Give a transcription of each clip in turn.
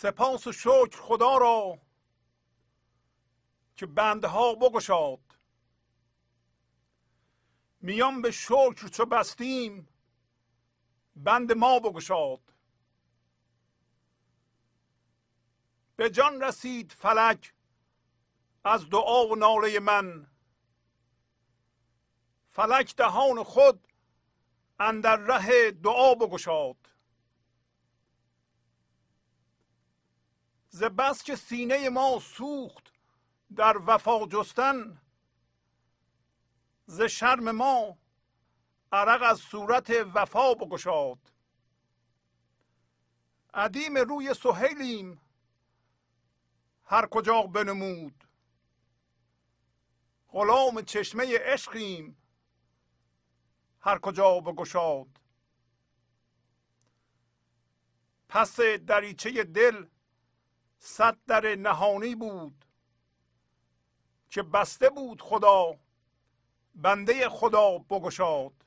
سپاس و شکر خدا را که بندها بگشاد. میان به شکر چو بستیم بند ما بگشاد. به جان رسید فلک از دعا و ناله من. فلک دهان خود اندر ره دعا بگشاد. ز بس که سینه ما سوخت در وفا جستن ز شرم ما عرق از صورت وفا بگشاد. عدیم روی سهیلیم هر کجا بنمود. غلام چشمه عشقیم هر کجا بگشاد. پس دریچه دل صد در نهانی بود که بسته بود خدا بنده خدا بگشاد.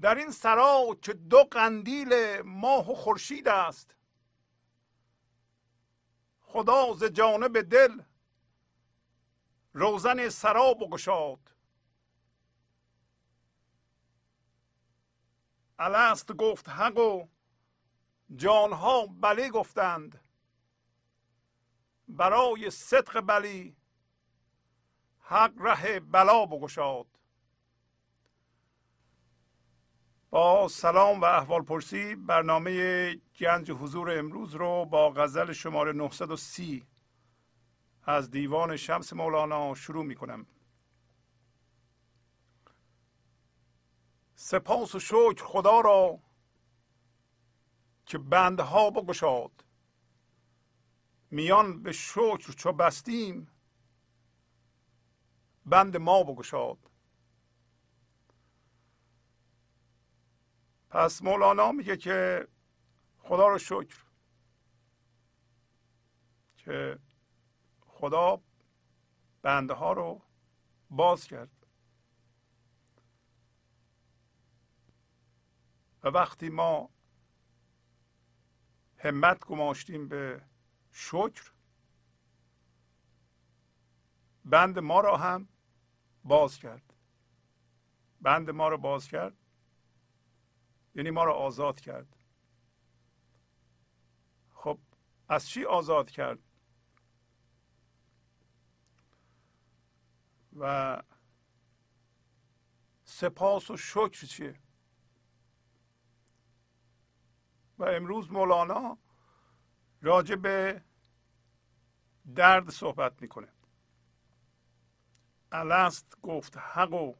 در این سرا که دو قندیل ماه و خورشید است خدا ز جانب دل روزن سرا بگشاد. الست گفت حق و جانها بلی گفتند برای صدق بلی حق ره بلا بگشاد. با سلام و احوال پرسی برنامه گنج حضور امروز رو با غزل شماره 930 از دیوان شمس مولانا شروع می کنم سپاس و شکر خدا را که بندها بگشاد. میان به شکر چو بستیم بند ما بگشاد. پس مولانا میگه که خدا رو شکر که خدا بنده ها رو باز کرد. و وقتی ما همت گماشتیم به شکر. بند ما را هم باز کرد. بند ما را باز کرد. یعنی ما را آزاد کرد. خب از چی آزاد کرد؟ و سپاس و شکر چیه؟ و امروز مولانا راجع به درد صحبت می‌کنه. الست گفت حق و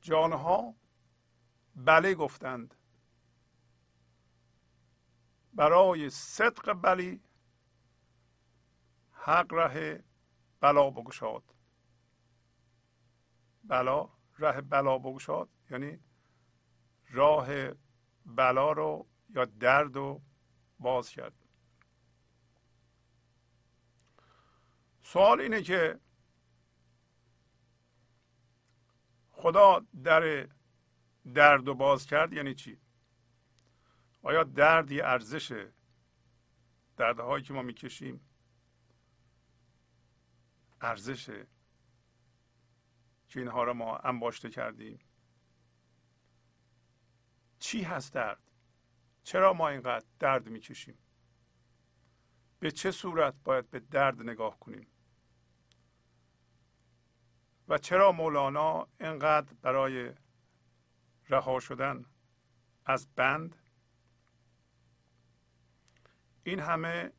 جانها بله گفتند. برای صدق بلی حق ره بلا بگشاد. بلا ره بلا بگشاد یعنی راه بلا رو یا درد رو باز کرد. سوال اینه که خدا در درد و باز کرد یعنی چی؟ آیا درد یه ارزشه دردهایی که ما می‌کشیم ارزشه که اینها را ما انباشته کردیم؟ چی هست درد؟ چرا ما اینقدر درد می‌کشیم؟ به چه صورت باید به درد نگاه کنیم؟ و چرا مولانا اینقدر برای رها شدن از بند؟ این همه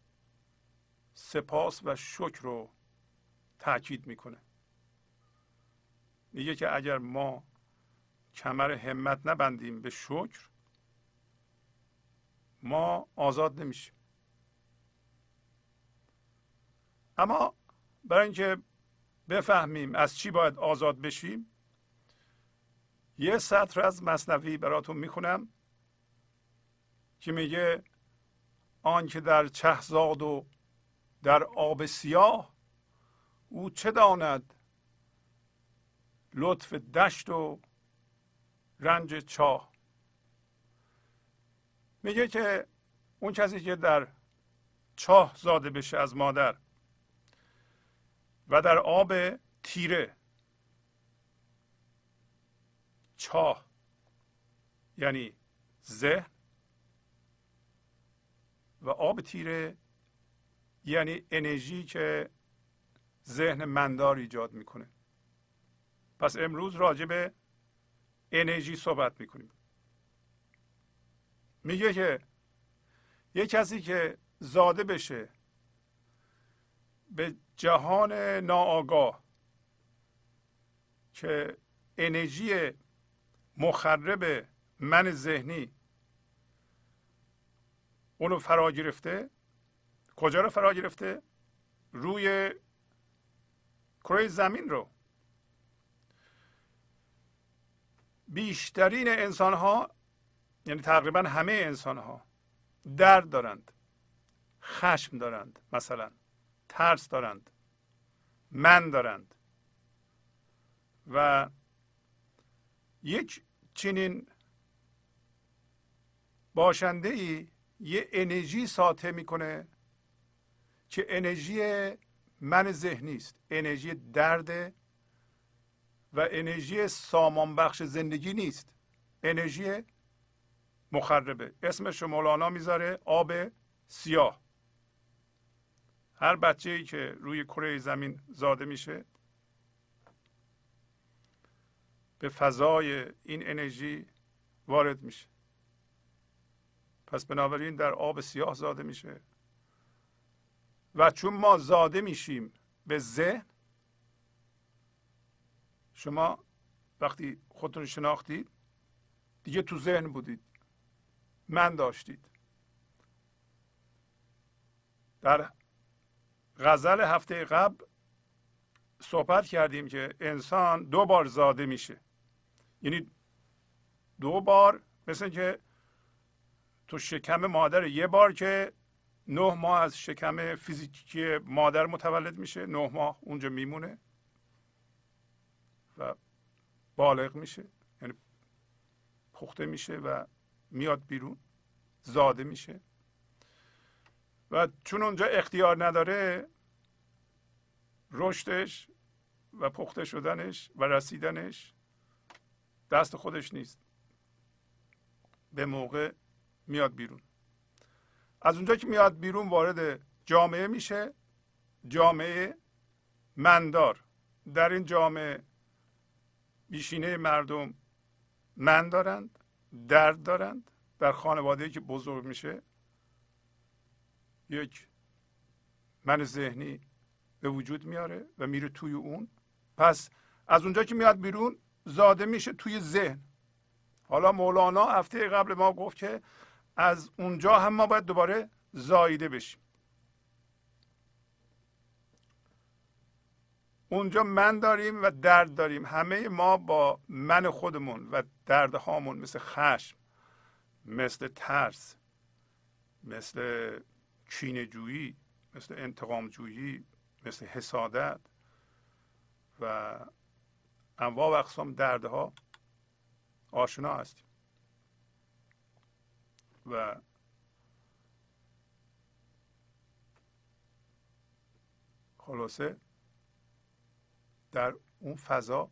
سپاس و شکر رو تاکید می‌کنه. میگه که اگر ما کمر همت نبندیم به شکر ما آزاد نمیشیم. اما برای اینکه بفهمیم از چی باید آزاد بشیم یه سطر از مصنوی براتون می‌خونم که میگه آنکه در چهزاد و در آب سیاه او چه داند لطف دشت و رنج چاه. میگه که اون کسی که در چاه زاده بشه از مادر و در آب تیره چاه یعنی ذهن و آب تیره یعنی انرژی که ذهن مندار ایجاد می‌کنه. پس امروز راجع به انرژی صحبت می‌کنیم. میگه که یه کسی که زاده بشه به جهان ناآگاه که انرژی مخرب من ذهنی اونو فرا گرفته کجا رو فرا گرفته؟ روی کره زمین رو. بیشترین انسان ها یعنی تقریبا همه انسان ها درد دارند خشم دارند مثلا ترس دارند من دارند. و یک چنین باشنده ای یه انرژی ساطع می‌کنه که انرژی من ذهنی است انرژی درد و انرژی سامان بخش زندگی نیست. انرژی مخربه. اسمش مولانا می‌ذاره آب سیاه. هر بچه ای که روی کره زمین زاده میشه به فضای این انرژی وارد میشه. پس بنابراین در آب سیاه زاده میشه. و چون ما زاده میشیم به ذهن شما وقتی خودتون شناختید دیگه تو ذهن بودید. من داشتید. در غزل هفته قبل صحبت کردیم که انسان دو بار زاده میشه. یعنی دو بار مثل که تو شکم مادر یه بار که نه ماه از شکم فیزیکی مادر متولد میشه نه ماه اونجا میمونه. بالغ میشه یعنی پخته میشه و میاد بیرون زاده میشه. و چون اونجا اختیار نداره رشدش و پخته شدنش و رسیدنش دست خودش نیست. به موقع میاد بیرون. از اونجا که میاد بیرون وارد جامعه میشه جامعه مندار. در این جامعه بیشینه مردم من دارند درد دارند در خانواده که بزرگ میشه. یک من ذهنی به وجود میاره و میره توی اون. پس از اونجا که میاد بیرون زاده میشه توی ذهن. حالا مولانا هفته قبل ما گفت که از اونجا هم ما باید دوباره زایده بشیم. اونجا من داریم و درد داریم. همه ما با من خودمون و درد هامون مثل خشم مثل ترس مثل چین جویی مثل انتقام جویی مثل حسادت و انواع و اقسام دردها آشنا هستیم. و خلاصه در اون فضا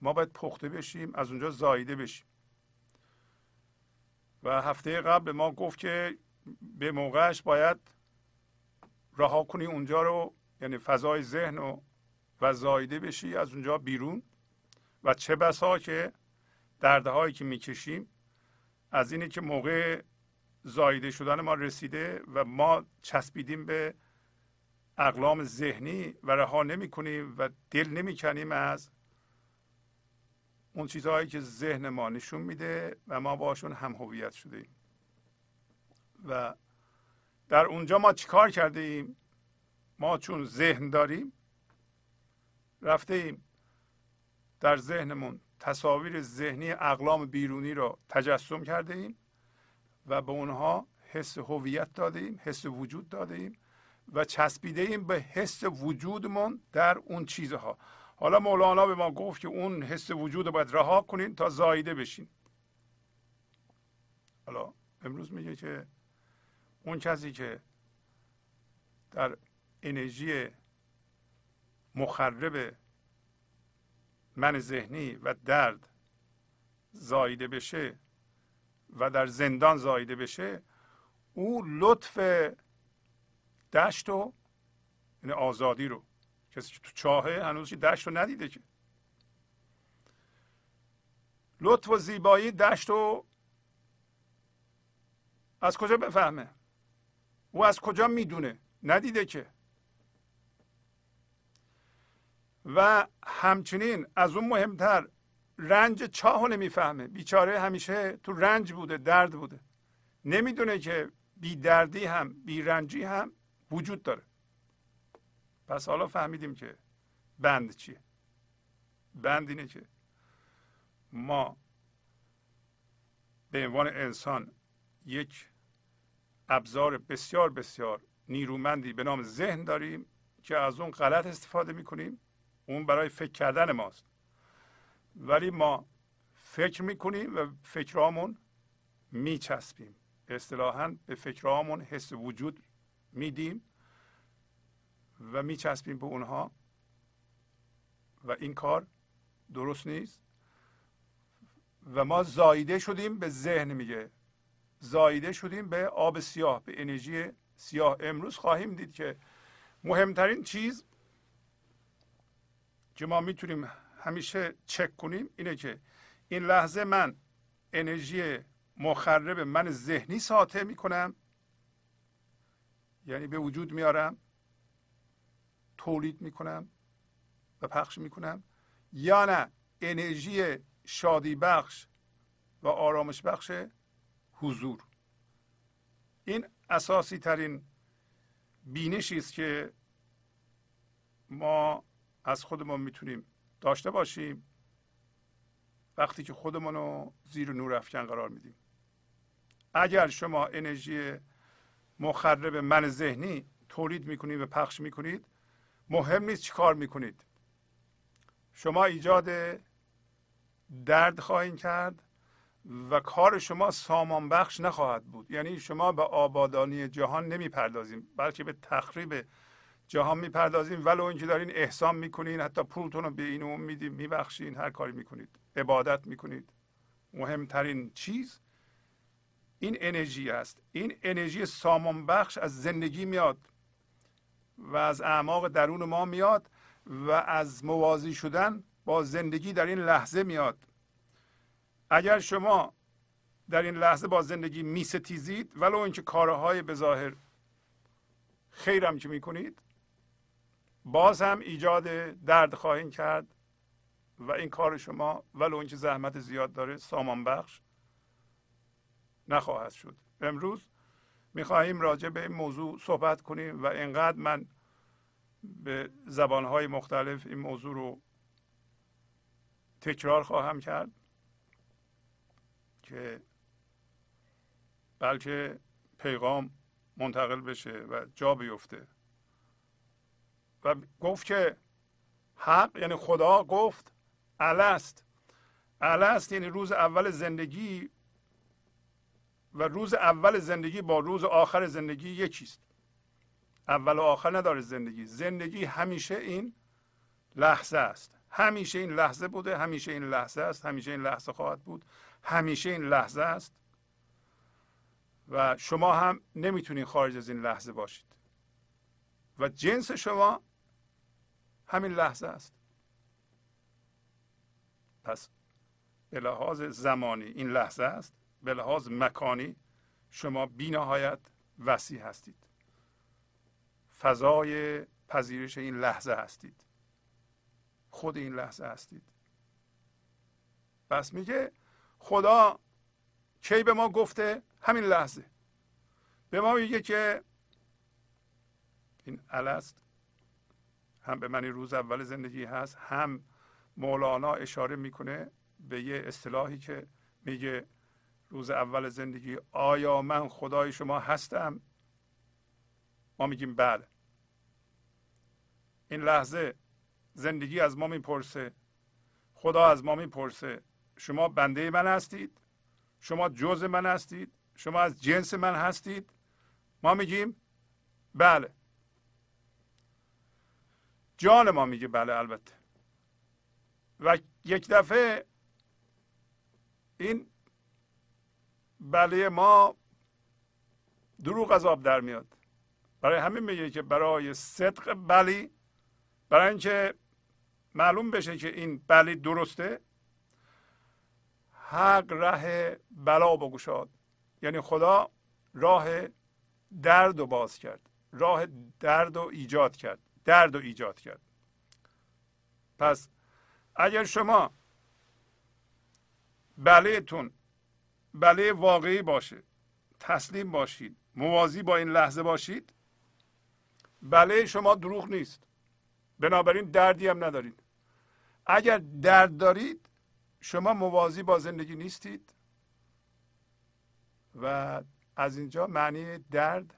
ما باید پخته بشیم از اونجا زایده بشیم. و هفته قبل ما گفت که به موقعش باید رها کنی اونجا رو یعنی فضای ذهن رو و زایده بشی از اونجا بیرون. و چه بسا که دردهایی که می‌کشیم از اینه که موقع زایده شدن ما رسیده و ما چسبیدیم به اقلام ذهنی و رها نمی کنیم و دل نمی کنیم از اون چیزهایی که ذهن ما نشون میده و ما باشون هم هویت شده و در اونجا ما چیکار کرده ایم ما چون ذهن داریم رفته ایم در ذهنمون تصاویر ذهنی اقلام بیرونی رو تجسم کرده ایم و به اونها حس هویت داده ایم حس وجود داده ایم و چسبیده ایم به حس وجودمون در اون چیزها. حالا مولانا به ما گفت که اون حس وجود رو باید رها کنین تا زایده بشین. حالا امروز میگه که اون کسی که در انرژی مخرب من ذهنی و درد زایده بشه و در زندان زایده بشه او لطف دشت و یعنی آزادی رو. کسی که تو چاهه هنوز دشت رو ندیده که. لطف و زیبایی دشت رو از کجا بفهمه؟ او از کجا می‌دونه؟ ندیده که. و همچنین از اون مهمتر رنج چاه نمی‌فهمه. بیچاره همیشه تو رنج بوده درد بوده. نمی‌دونه که بی دردی هم بی رنجی هم وجود داره. پس حالا فهمیدیم که بند چیه؟ بند اینه که ما به عنوان انسان یک ابزار بسیار بسیار نیرومندی به نام ذهن داریم که از اون غلط استفاده می‌کنیم. اون برای فکر کردن ماست. ولی ما فکر می‌کنیم و فکرامون میچسبیم. اصطلاحا به فکرامون حس وجود میدیم و میچسبیم به اونها و این کار درست نیست. و ما زایده شدیم به ذهن میگه. زایده شدیم به آب سیاه به انرژی سیاه. امروز خواهیم دید که مهمترین چیز که ما می‌تونیم همیشه چک کنیم اینه که این لحظه من انرژی مخرب من ذهنی ساطع می‌کنم. یعنی به وجود میارم تولید می‌کنم و پخش می‌کنم. یا نه انرژی شادی بخش و آرامش بخش حضور. این اساسی ترین بینشی است که ما از خودمون می‌تونیم داشته باشیم. وقتی که خودمون رو زیر نور افکن قرار میدیم. اگر شما انرژی مخرب من ذهنی تولید می‌کنید و پخش می‌کنید. مهم نیست چی کار می‌کنید. شما ایجاد درد خواهید کرد و کار شما سامان بخش نخواهد بود. یعنی شما به آبادانی جهان نمی‌پردازیم بلکه به تخریب جهان می‌پردازیم. ولو اینکه دارین احسان می‌کنین حتی پولتون رو به این اون میدیم میبخشین هر کاری می‌کنید. عبادت می‌کنید. مهمترین چیز این انرژی است. این انرژی سامان بخش از زندگی میاد و از اعماق درون ما میاد و از موازی شدن با زندگی در این لحظه میاد. اگر شما در این لحظه با زندگی میستیزید ولو اینکه کارهای به ظاهر خیرم که می‌کنید باز هم ایجاد درد خواهید کرد و این کار شما ولو اینکه زحمت زیاد داره سامان بخش نخواهد شد. امروز می‌خواهیم راجع به این موضوع صحبت کنیم و اینقدر من به زبانهای مختلف این موضوع رو تکرار خواهم کرد که بلکه پیغام منتقل بشه و جا بیفته. و گفت که حق یعنی خدا گفت الست. الست یعنی روز اول زندگی و روز اول زندگی با روز آخر زندگی یکیست. اول و آخر نداره زندگی. زندگی همیشه این لحظه است. همیشه این لحظه بوده همیشه این لحظه است همیشه این لحظه خواهد بود همیشه این لحظه است. و شما هم نمی‌تونید خارج از این لحظه باشید. و جنس شما همین لحظه است. پس به لحاظ زمانی این لحظه است. به لحاظ مکانی شما بینهایت وسیع هستید. فضای پذیرش این لحظه هستید. خود این لحظه هستید. پس میگه خدا کی به ما گفته همین لحظه. به ما میگه که این الست هم به معنی روز اول زندگی هست هم مولانا اشاره می‌کنه به یه اصطلاحی که میگه روز اول زندگی. آیا من خدای شما هستم؟ ما میگیم بله. این لحظه زندگی از ما می‌پرسه. خدا از ما می‌پرسه. شما بنده من هستید. شما جز من هستید. شما از جنس من هستید. ما میگیم بله. جان ما میگه بله البته. و یک دفعه این بله ما دروغ از آب در میاد. برای همین میگه که برای صدق بلی برای اینکه معلوم بشه که این بلی درسته حق ره بلا بگشاد. یعنی خدا راه درد و باز کرد راه درد و ایجاد کرد درد و ایجاد کرد. پس اگر شما بلهتون بله واقعی باشه. تسلیم باشید. موازی با این لحظه باشید. بله شما دروغ نیست. بنابراین دردی هم ندارید. اگر درد دارید شما موازی با زندگی نیستید. و از اینجا معنی درد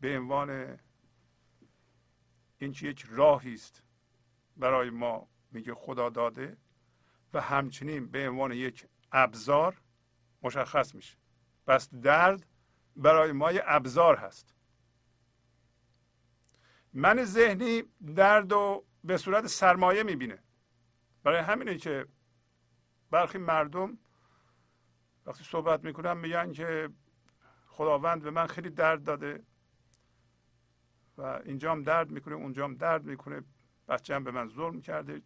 به عنوان این یک راهی است برای ما میگه خدا داده و همچنین به عنوان یک ابزار مشخص میشه. پس درد برای ما یه ابزار هست. من ذهنی درد و به صورت سرمایه می‌بینه. برای همینه که برخی مردم وقتی صحبت می‌کنن میگن که خداوند به من خیلی درد داده و اینجا هم درد می‌کنه اونجا هم درد می‌کنه. بچه هم به من ظلم کرده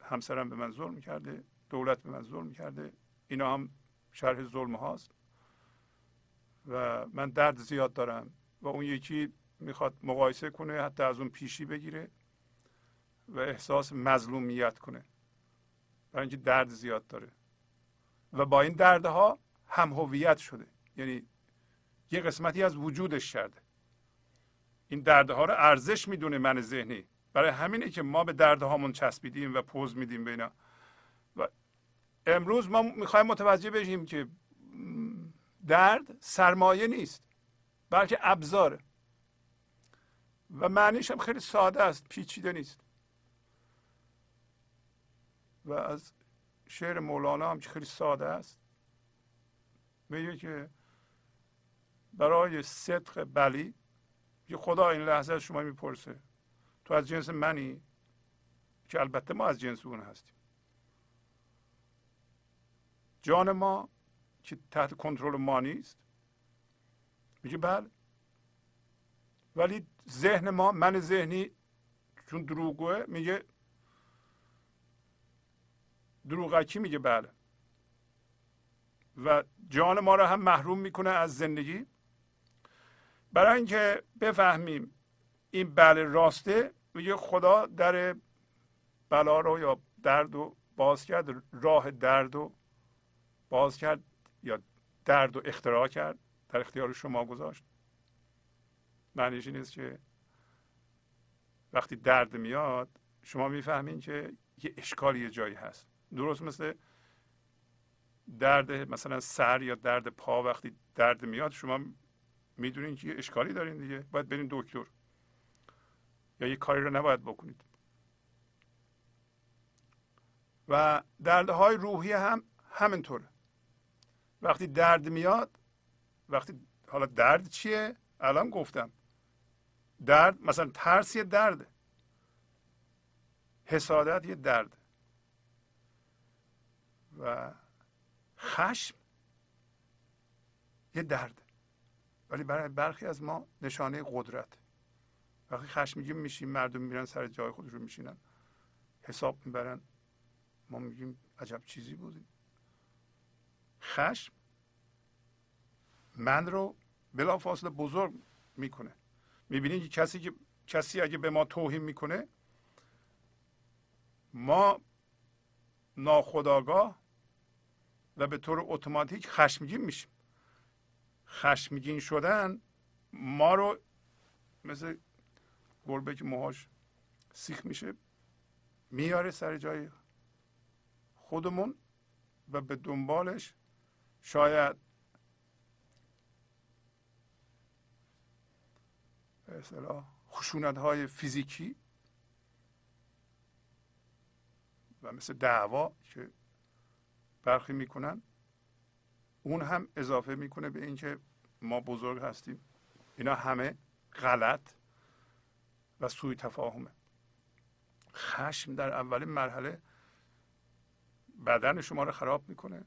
همسرم به من ظلم کرده دولت به من ظلم کرده. اینا هم شرح ظلم هاست. و من درد زیاد دارم و اون یکی می‌خواد مقایسه کنه حتی از اون پیشی بگیره و احساس مظلومیت کنه. برای اینکه درد زیاد داره. و با این دردها هم هویت شده. یعنی یه قسمتی از وجودش کرده. این دردها رو ارزش می‌دونه من ذهنی. برای همینه که ما به دردهامون چسبیدیم و پوز میدیم به و امروز ما می‌خوایم متوجه بشیم که درد سرمایه نیست بلکه ابزاره. و معنیش هم خیلی ساده است پیچیده نیست. و از شعر مولانا هم که خیلی ساده است میگه که برای صدق بلی که خدا این لحظه شما می‌پرسه تو از جنس منی؟ که البته ما از جنس اون هستیم. جان ما که تحت کنترل ما نیست. میگه بله. ولی ذهن ما من ذهنی چون دروغه میگه دروغکی میگه بله. و جان ما رو هم محروم می‌کنه از زندگی. برای اینکه بفهمیم این بله راسته میگه خدا در بلا رو یا درد و باز کرد راه درد و باز کرد یا درد و اختراع کرد در اختیار شما گذاشت. معنیش این است که وقتی درد میاد شما می‌فهمین که یه اشکالی یه جایی هست. درست مثل درد مثلا سر یا درد پا وقتی درد میاد شما می‌دونین که یه اشکالی دارین دیگه. باید برین دکتر. یا یه کاری رو نباید بکنید. و دردهای روحی هم همینطوره. وقتی درد میاد وقتی حالا درد چیه؟ الان گفتم. درد مثلا ترس یه درده حسادت یه درد. و خشم یه درد. ولی برای برخی از ما نشانه قدرت. وقتی خشمگین میشیم مردم میرن سر جای خودشون میشینن. حساب می‌برن. ما میگیم عجب چیزی بودیم. خشم من رو بلا فاصله بزرگ می‌کنه. می‌بینید که کسی که کسی اگه به ما توهین می‌کنه ما ناخداگاه و به طور اتوماتیک خشمگین میشیم. خشمگین شدن ما رو مثل گربه که موهاش سیخ میشه میاره سر جای خودمون و به دنبالش شاید. اصطلاح خشونت های فیزیکی و مثل دعوا که برخی می‌کنن اون هم اضافه می‌کنه به اینکه ما بزرگ هستیم. اینا همه غلط و سوی تفاهمه. خشم در اولین مرحله بدن شما رو خراب می‌کنه.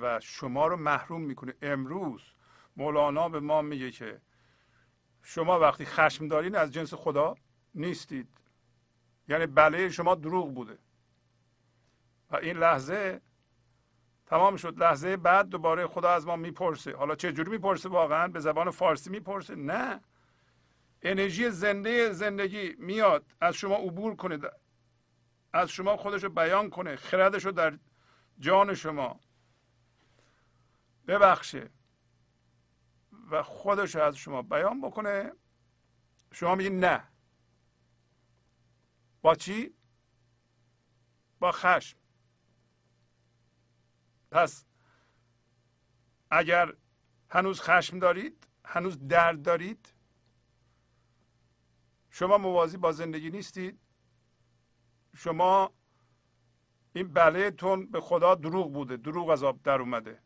و شما رو محروم می‌کنه. امروز مولانا به ما میگه که شما وقتی خشم دارین از جنس خدا نیستید. یعنی بله شما دروغ بوده. و این لحظه تمام شد. لحظه بعد دوباره خدا از ما می‌پرسه. حالا چه جوری می‌پرسه واقعا؟ به زبان فارسی می‌پرسه؟ نه. انرژی زنده زندگی میاد. از شما عبور کنه. از شما خودش رو بیان کنه. خردش در جان شما. ببخشه. و خودش از شما بیان بکنه. شما میگید نه. با چی؟ با خشم. پس اگر هنوز خشم دارید هنوز درد دارید شما موازی با زندگی نیستید. شما این بله تون به خدا دروغ بوده دروغ از آب در اومده.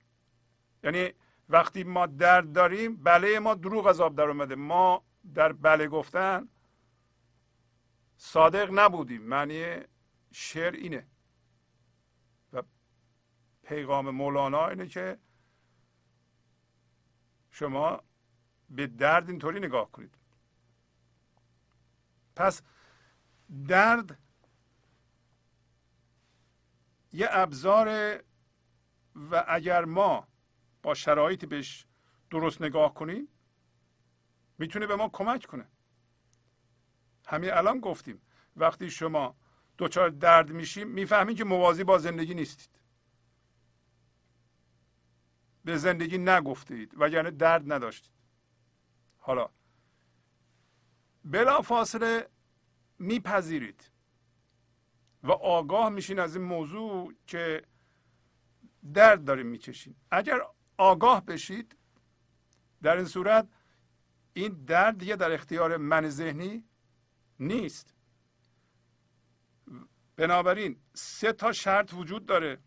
یعنی وقتی ما درد داریم بله ما دروغ از آب در اومده. ما در بله گفتن صادق نبودیم. معنی شعر اینه. و پیغام مولانا اینه که شما به درد اینطوری نگاه کنید. پس درد یه ابزار و اگر ما با شرایطی بهش درست نگاه کنیم می‌تونه به ما کمک کنه. همین الان گفتیم وقتی شما دچار درد میشیم می‌فهمید که موازی با زندگی نیستید. به زندگی نگفته اید وگرنه درد نداشتید. حالا بلا فاصله میپذیرید و آگاه میشین از این موضوع که درد داریم می‌کشین. اگر آگاه بشید. در این صورت این درد دیگه در اختیار من ذهنی نیست. بنابراین سه تا شرط وجود داره.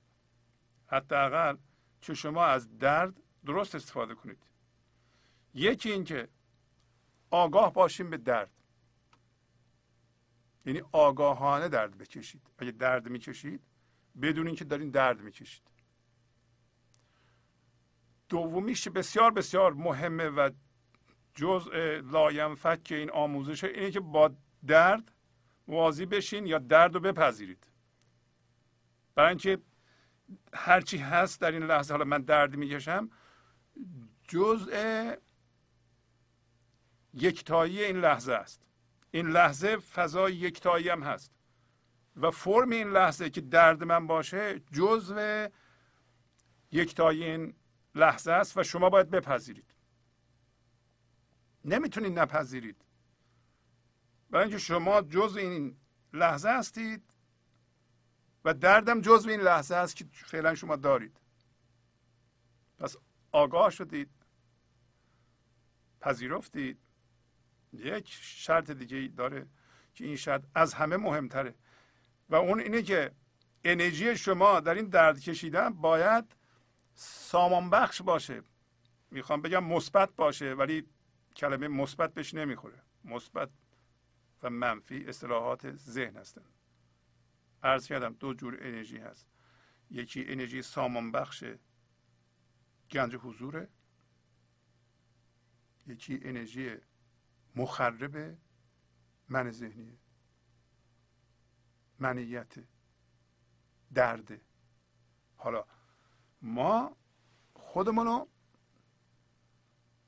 حداقل که شما از درد درست استفاده کنید. یکی اینکه آگاه باشیم به درد. یعنی آگاهانه درد بکشید. اگه درد می‌کشید بدون اینکه دارین درد می‌کشید. دومیش بسیار بسیار مهمه و جزء لاینفک این آموزش اینه که با درد موازی بشین یا درد رو بپذیرید. برای اینکه هرچی هست در این لحظه حالا من درد می‌کشم جزء یکتایی این لحظه است. این لحظه فضای یکتایی هم هست. و فرم این لحظه که درد من باشه جزء یکتایی این لحظه است و شما باید بپذیرید. نمی‌تونید نپذیرید. برای اینکه شما جزء این لحظه هستید و دردم جزء این لحظه است که فعلا شما دارید. پس آگاه شدید پذیرفتید. یک شرط دیگه داره که این شرط از همه مهمتره و اون اینه که انرژی شما در این درد کشیدن باید سامان بخش باشه. می‌خوام بگم مثبت باشه ولی کلمه مثبت بهش نمی‌خوره. مثبت و منفی اصطلاحات ذهن هستن. عرض کردم دو جور انرژی هست. یکی انرژی سامان بخش گنج حضوره. یکی انرژی مخرب من ذهنیه. منیت درده حالا ما خودمونو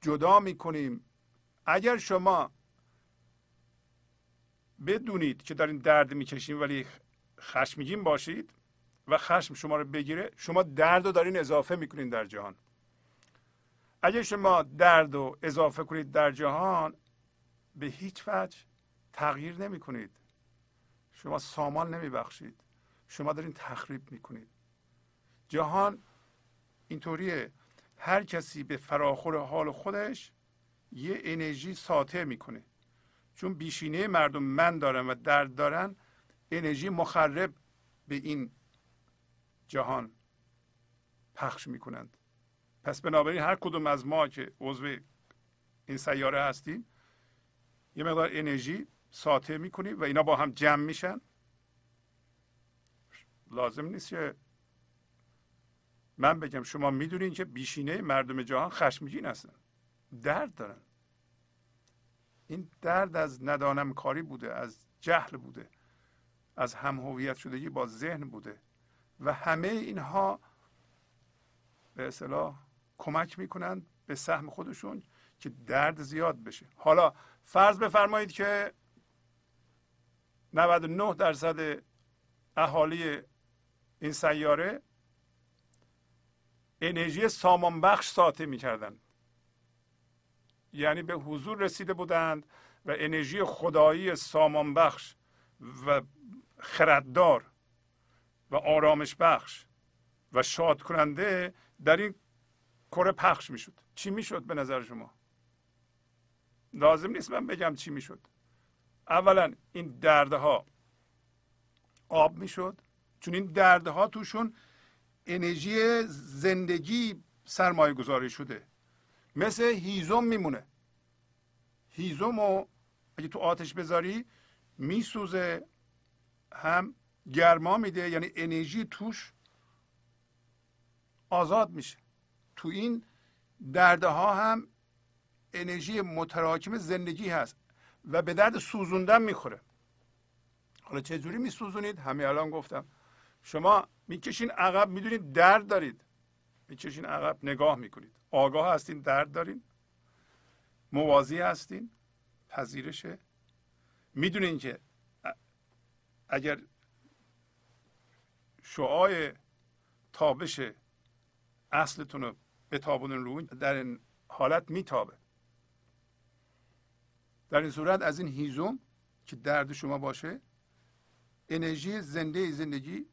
جدا می‌کنیم. اگر شما بدونید که دارین درد می‌کشین ولی خشمگین باشید و خشم شما رو بگیره شما درد رو دارین اضافه می‌کنین در جهان. اگر شما درد رو اضافه کنید در جهان به هیچ وجه تغییر نمی کنید شما سامان نمی بخشید شما دارین تخریب می کنید جهان اینطوریه. هر کسی به فراخور حال خودش یه انرژی ساطع می‌کنه. چون بیشینه مردم من دارن و درد دارن انرژی مخرب به این جهان پخش می‌کنند. پس بنابراین هر کدوم از ما که عضو این سیاره هستیم یه مقدار انرژی ساطع می‌کنیم و اینا با هم جمع میشن. لازم نیست که من بگم شما می‌دونین که بیشینه مردم جهان خشمگین هستن. درد دارن. این درد از ندانم کاری بوده از جهل بوده از هم هویت شدگی با ذهن بوده و همه اینها به اصطلاح کمک می‌کنند به سهم خودشون که درد زیاد بشه. حالا فرض بفرمایید که 99 درصد اهالی این سیاره انرژی سامان بخش ساطع می‌کردند یعنی به حضور رسیده بودند و انرژی خدایی سامان بخش و خرددار و آرامش بخش و شاد کننده در این کره پخش می‌شد. چی می‌شد به نظر شما؟ لازم نیست من بگم چی می‌شد. اولا این دردها آب می‌شد. چون این دردها توشون انرژی زندگی سرمایه گذاری شده. مثل هیزم میمونه. هیزم رو اگه تو آتش بذاری میسوزه هم گرما میده یعنی انرژی توش آزاد میشه. تو این درده ها هم انرژی متراکم زندگی هست و به درد سوزوندن می‌خوره. حالا چه جوری میسوزونید؟ همه الان گفتم. شما می‌کشین عقب می‌دونید درد دارید. می‌کشین عقب نگاه می‌کنید. آگاه هستین درد دارین. موازی هستین پذیرشه. می‌دونین که اگر شعای تابش اصلتون رو بتابونن رو در این حالت میتابه. در این صورت از این هیزم که درد شما باشه انرژی زنده زندگی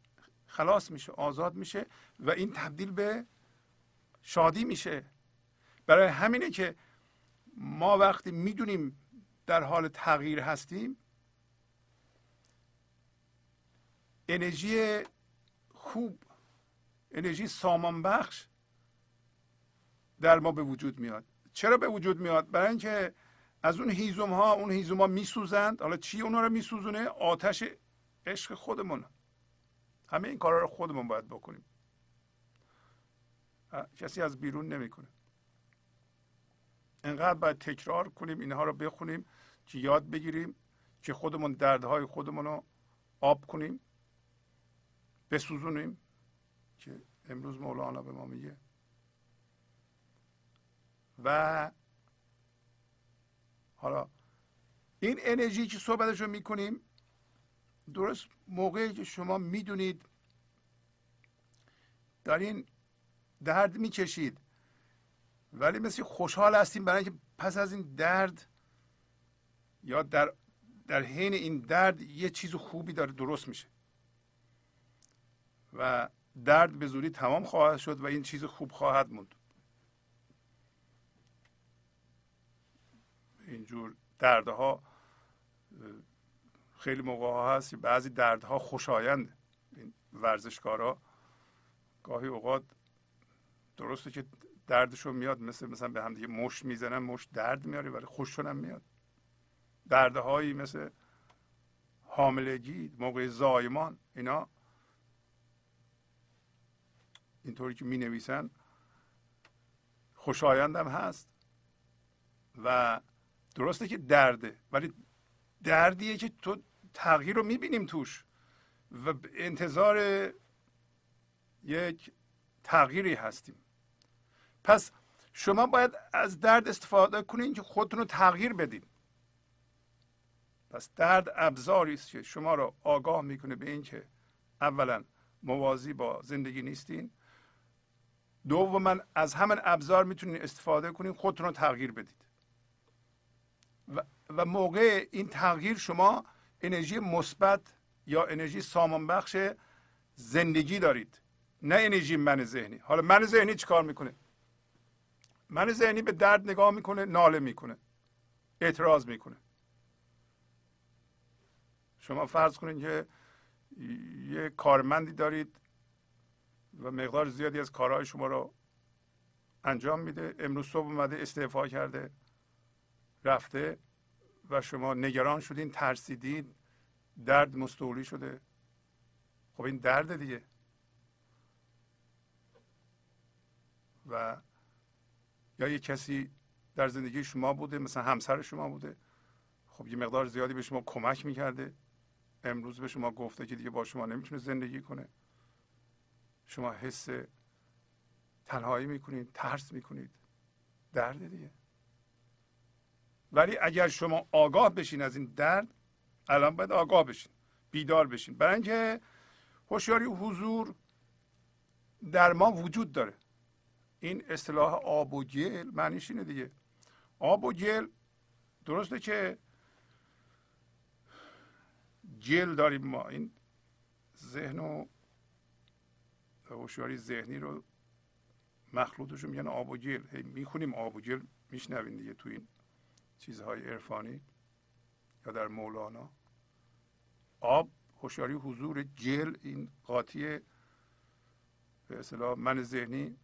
خلاص میشه آزاد میشه و این تبدیل به شادی میشه. برای همینه که ما وقتی می‌دونیم در حال تغییر هستیم انرژی خوب انرژی سامان بخش در ما به وجود میاد. چرا به وجود میاد؟ برای اینکه از اون هیزم ها اون هیزم ها میسوزند. حالا چی اونا رو میسوزونه؟ آتش عشق خودمون همه این کارا رو خودمون باید بکنیم. کسی از بیرون نمی‌کنه. انقدر باید تکرار کنیم اینها رو بخونیم که یاد بگیریم که خودمون دردهای خودمون رو آب کنیم بسوزونیم که امروز مولانا به ما میگه. و حالا این انرژی که صحبتش رو می‌کنیم درست موقعی که شما می‌دونید دارین درد می‌کشید ولی مثل خوشحال هستیم برای اینکه پس از این درد یا در در حین این درد یه چیز خوبی داره درست میشه. و درد به زودی تمام خواهد شد و این چیز خوب خواهد موند. اینجور دردها خیلی موقع هست بعضی دردها خوشایند. این ورزشکارا گاهی اوقات درسته که دردشون میاد مثل مثلا به هم دیگه مش می‌زنن مش درد میاره ولی خوششون هم میاد. دردهایی مثل حاملگی موقع زایمان اینا اینطوری که می نویسن خوشایندم هست. و درسته که درده ولی دردیه که تو تغییر رو می‌بینیم توش. و انتظار یک تغییری هستیم. پس شما باید از درد استفاده کنید که خودتون رو تغییر بدین. پس درد ابزاری است که شما رو آگاه می‌کنه به اینکه اولا موازی با زندگی نیستین. دوما از همین ابزار می‌تونید استفاده کنید خودتون رو تغییر بدید. و, و موقع این تغییر شما انرژی مثبت یا انرژی سامان بخش زندگی دارید. نه انرژی من ذهنی. حالا من ذهنی چیکار می‌کنه؟ من ذهنی به درد نگاه می‌کنه ناله می‌کنه اعتراض می‌کنه. شما فرض کنید که یه کارمندی دارید و مقدار زیادی از کارهای شما رو انجام میده. امروز صبح اومده استعفا کرده رفته. و شما نگران شدین ترسیدین درد مستولی شده. خب این درد دیگه. و یا یه کسی در زندگی شما بوده مثلا همسر شما بوده خب یه مقدار زیادی به شما کمک می‌کرده. امروز به شما گفته که دیگه با شما نمی‌تونه زندگی کنه. شما حس تنهایی می‌کنید ترس می‌کنید. درد دیگه. ولی اگر شما آگاه بشین از این درد الان باید آگاه بشین بیدار بشین. برای اینکه هوشیاری حضور در ما وجود داره. این اصطلاح آب و گل معنیش اینه دیگه. آب و گل درسته که گل داریم ما. این ذهن و هوشیاری ذهنی رو مخلوطشون میگن آب و گل. می‌خونیم آب و گل میشنوین دیگه تو این چیزهای عرفانی یا در مولانا. آب هوشیاری حضور جل این قاطی به اصطلاح من ذهنی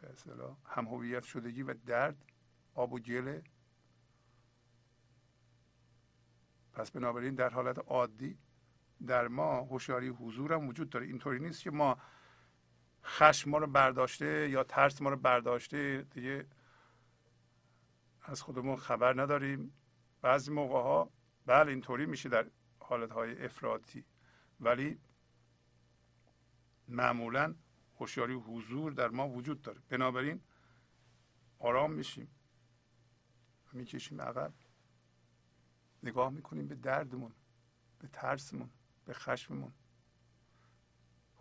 به اصطلاح هم هویت شدگی و درد آب و جله پس بنابراین در حالت عادی در ما هوشیاری حضور هم وجود داره. اینطوری نیست که ما خشم ما رو برداشته یا ترس ما رو برداشته دیگه از خودمون خبر نداریم. بعضی موقع ها بله اینطوری میشه در حالت های افراطی. ولی معمولا هوشیاری حضور در ما وجود داره. بنابراین آرام میشیم. می‌کشیم عقب. نگاه می‌کنیم به دردمون به ترسمون به خشممون.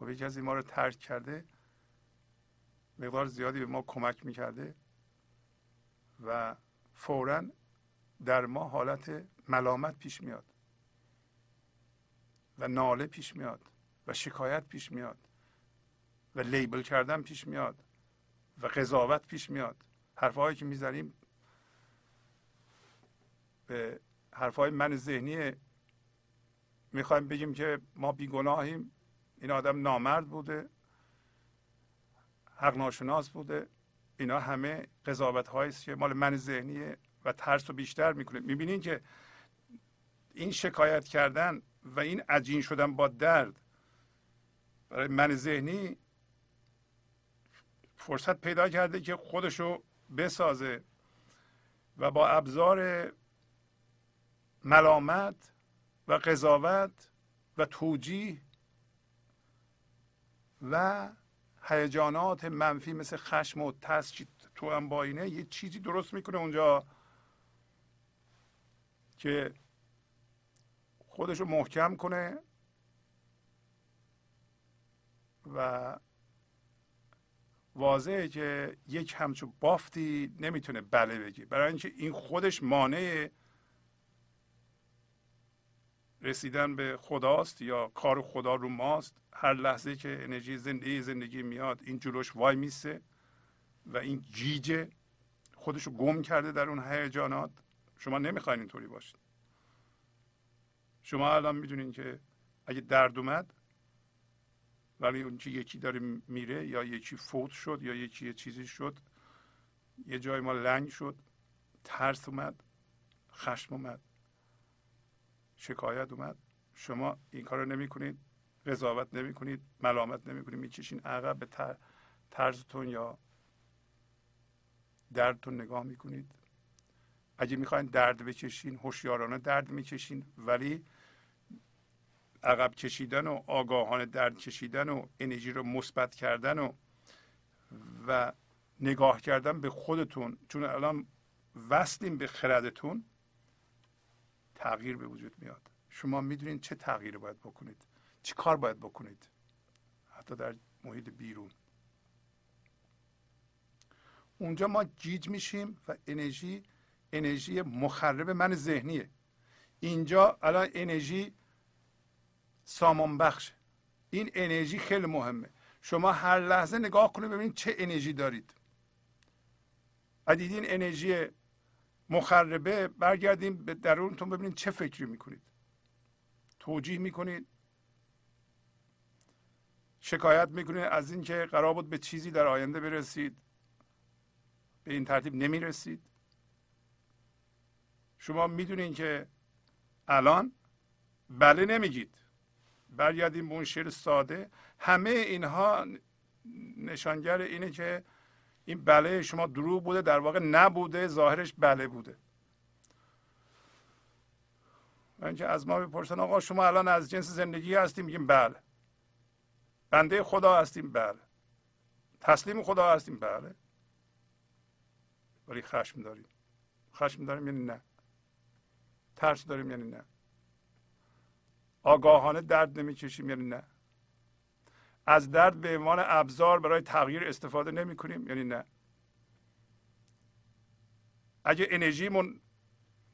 خب یکی از ما رو ترک کرده مقدار زیادی به ما کمک می‌کرده و فورا در ما حالت ملامت پیش میاد و ناله پیش میاد و شکایت پیش میاد و لیبل کردن پیش میاد و قضاوت پیش میاد. حرفهایی که می‌زنیم به حرفهای من ذهنی می‌خوایم بگیم که ما بیگناهیم. این آدم نامرد بوده حق ناشناس بوده. اینا همه قضاوت است که مال من ذهنیه و ترس رو بیشتر می‌کنه. می‌بینین که این شکایت کردن و این عجین شدن با درد برای من ذهنی فرصت پیدا کرده که خودشو بسازه و با ابزار ملامت و قضاوت و توجیه و هیجانات منفی مثل خشم و ترس تو انباینه یه چیزی درست می‌کنه اونجا که خودش رو محکم کنه و واضحه که یک همچون بافتی نمی‌تونه بله بگی برای اینکه این خودش مانع رسیدن به خداست یا کار خدا رو ماست هر لحظه که انرژی زندگی زندگی میاد این جلوش وای میسه و این جیجه خودش رو گم کرده در اون هیجانات. شما نمی‌خواین اینطوری باشید شما الان می‌دونین که اگه درد اومد ولی اون که یکی داره میره یا یکی فوت شد یا یکی یه چیزی شد یه جای ما لنگ شد ترس اومد خشم اومد. شکایت اومد. شما این کار رو نمی کنید قضاوت نمی کنید ملامت نمی کنید می‌کشین عقب به طرزتون یا دردتون نگاه می‌کنید. اگه می‌خواین درد بکشین هوشیارانه درد می‌کشین ولی عقب کشیدن و آگاهانه درد کشیدن و انرژی رو مثبت کردن و و نگاه کردن به خودتون. چون الان وصلیم به خردتون. تغییر به وجود میاد. شما می‌دونید چه تغییری باید بکنید. چه کار باید بکنید. حتی در محیط بیرون. اونجا ما گیج میشیم و انرژی انرژی مخرب من ذهنیه. اینجا الان انرژی سامان بخش این انرژی خیلی مهمه. شما هر لحظه نگاه کنید ببینید چه انرژی دارید. اگه دیدین انرژی مخربه برگردیم به درونتون ببینید چه فکری می‌کنید. توجیه می‌کنید. شکایت می‌کنید از اینکه قرار بود به چیزی در آینده برسید. به این ترتیب نمی‌رسید. شما می‌دونین که الان بله نمیگید. برگردیم به اون شعر ساده. همه اینها نشانگر اینه که این بله شما دروغ بوده در واقع نبوده ظاهرش بله بوده. و اینکه از ما بپرسن آقا شما الان از جنس زندگی هستیم؟ میگیم بله. بنده خدا هستیم؟ بله. تسلیم خدا هستیم؟ بله. ولی خشم داریم. خشم داریم یعنی نه. ترس داریم یعنی نه. آگاهانه درد نمی‌کشیم یعنی نه. از درد به عنوان ابزار برای تغییر استفاده نمی کنیم یعنی نه. اگه انرژیمون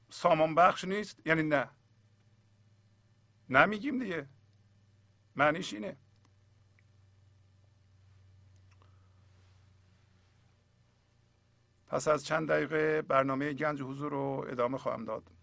سامان بخش نیست یعنی نه. نمیگیم دیگه. معنیش اینه. پس از چند دقیقه برنامه گنج حضور رو ادامه خواهم داد.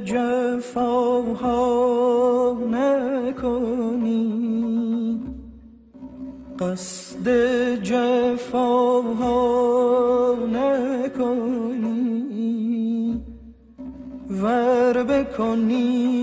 جفاها نکنی. قصد جفاها نکنی. ور بکنی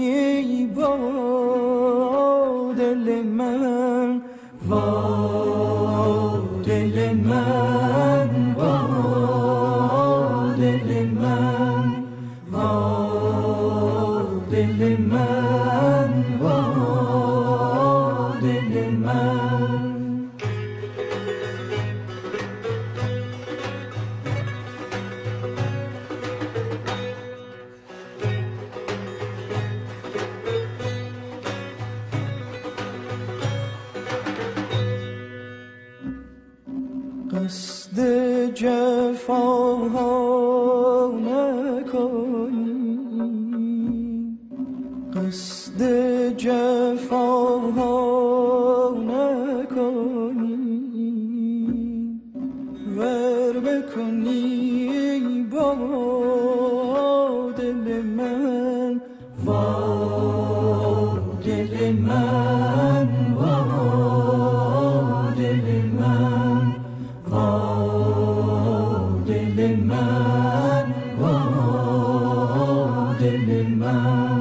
شاد شود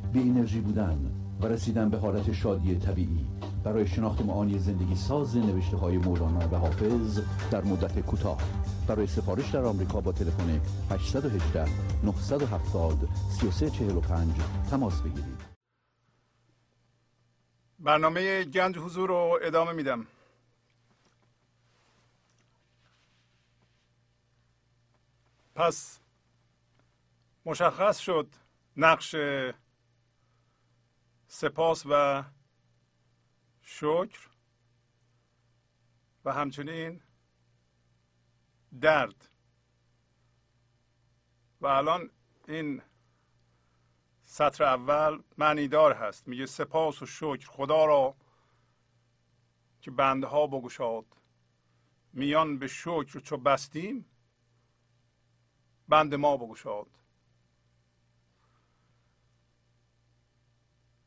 بی انرژی بودن و رسیدن به حالت شادی طبیعی. برای شناخت معانی زندگی ساز نوشته های مولانا و حافظ در مدت کوتاه. برای سفارش در آمریکا با تلفن 818 970 3345 تماس بگیرید. برنامه گنج حضور رو ادامه میدم. پس مشخص شد نقش سپاس و شکر و همچنین درد. و الان این سطر اول معنیدار هست. میگه سپاس و شکر. خدا را که بندها بگشاد. میان به شکر چو بستیم بند ما بگشاد.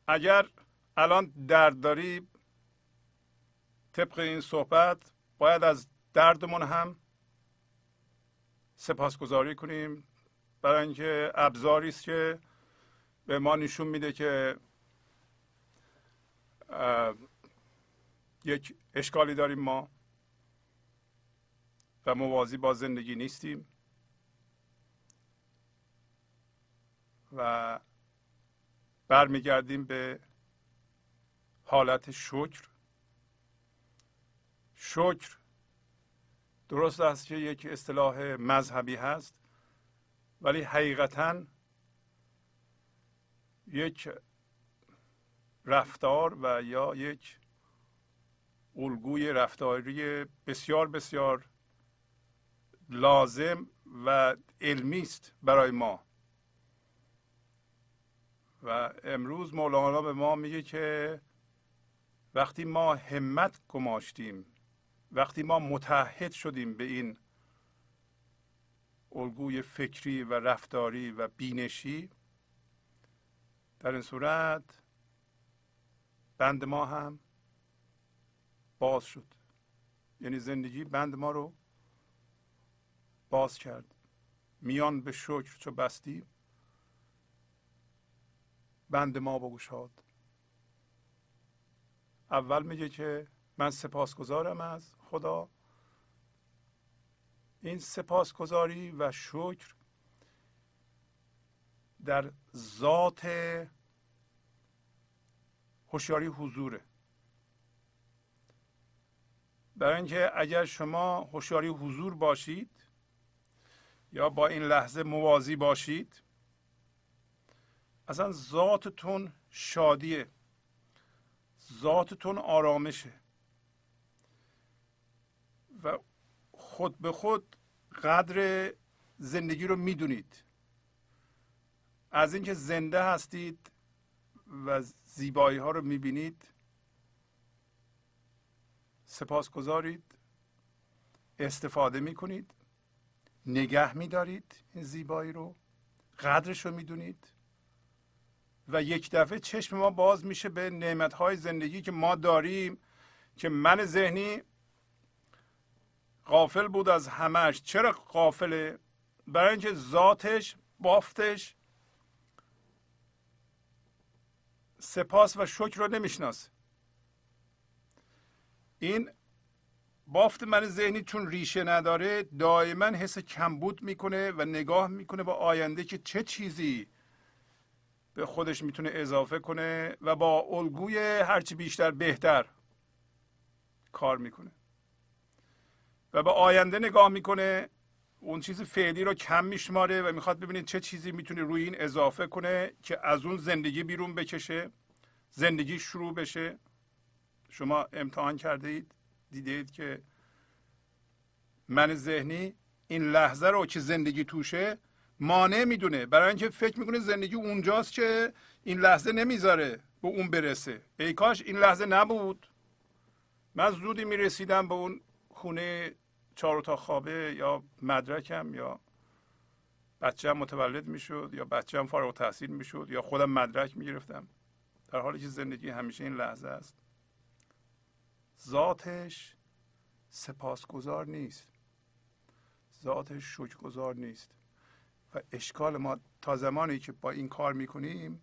اگر الان درد داری طبق این صحبت باید از دردمون هم سپاسگزاری کنیم. برای اینکه ابزاری است که به ما نشون میده که یک اشکالی داریم ما و موازی با زندگی نیستیم. و برمیگردیم به حالت شکر. شکر درست است که یک اصطلاح مذهبی هست ولی حقیقتا یک رفتار و یا یک الگوی رفتاری بسیار بسیار لازم و علمی است برای ما. و امروز مولانا به ما میگه که وقتی ما همت گماشتیم وقتی ما متحد شدیم به این الگوی فکری و رفتاری و بینشی در این صورت بند ما هم باز شد. یعنی زندگی بند ما رو باز کرد. میان به شکر چو بستیم بند ما بگشاد. اول میگه که من سپاسگزارم از خدا. این سپاسگزاری و شکر در ذات هوشیاری حضوره. برای اینکه اگر شما هوشیاری حضور باشید یا با این لحظه موازی باشید اصلا ذاتتون شادیه. ذاتتون آرامشه. و خود به خود قدر زندگی رو می‌دونید. از اینکه زنده هستید و زیبایی ها رو می‌بینید سپاس گذارید استفاده می‌کنید نگه میدارید این زیبایی رو قدرش رو می‌دونید. و یک دفعه چشم ما باز میشه به نعمت های زندگی که ما داریم که من ذهنی قافل بود از همش چرا قافله برای اینکه ذاتش بافتش سپاس و شکر رو نمی‌شناسه. این بافت من ذهنی چون ریشه نداره دائما حس کمبود می‌کنه و نگاه می‌کنه با آینده که چه چیزی به خودش می‌تونه اضافه کنه و با الگوی هرچی بیشتر بهتر کار می‌کنه. و به آینده نگاه می‌کنه اون چیز فعلی رو کم میشماره و می‌خواد ببینید چه چیزی می‌تونه روی این اضافه کنه که از اون زندگی بیرون بکشه زندگی شروع بشه. شما امتحان کرده اید دیده اید که من ذهنی این لحظه رو که زندگی توشه مانع می‌دونه. برای اینکه فکر می‌کنه زندگی اونجاست که این لحظه نمی‌ذاره به اون برسه. ای کاش این لحظه نبود. من زودی می‌رسیدم به اون خونه چهار تا خوابه یا مدرکم یا بچه هم متولد می‌شد یا بچه هم فارغ تحصیل می‌شد یا خودم مدرک می‌گرفتم. در حالی که زندگی همیشه این لحظه است. ذاتش سپاسگزار نیست. ذاتش شکرگزار نیست. و اشکال ما تا زمانی که با این کار می‌کنیم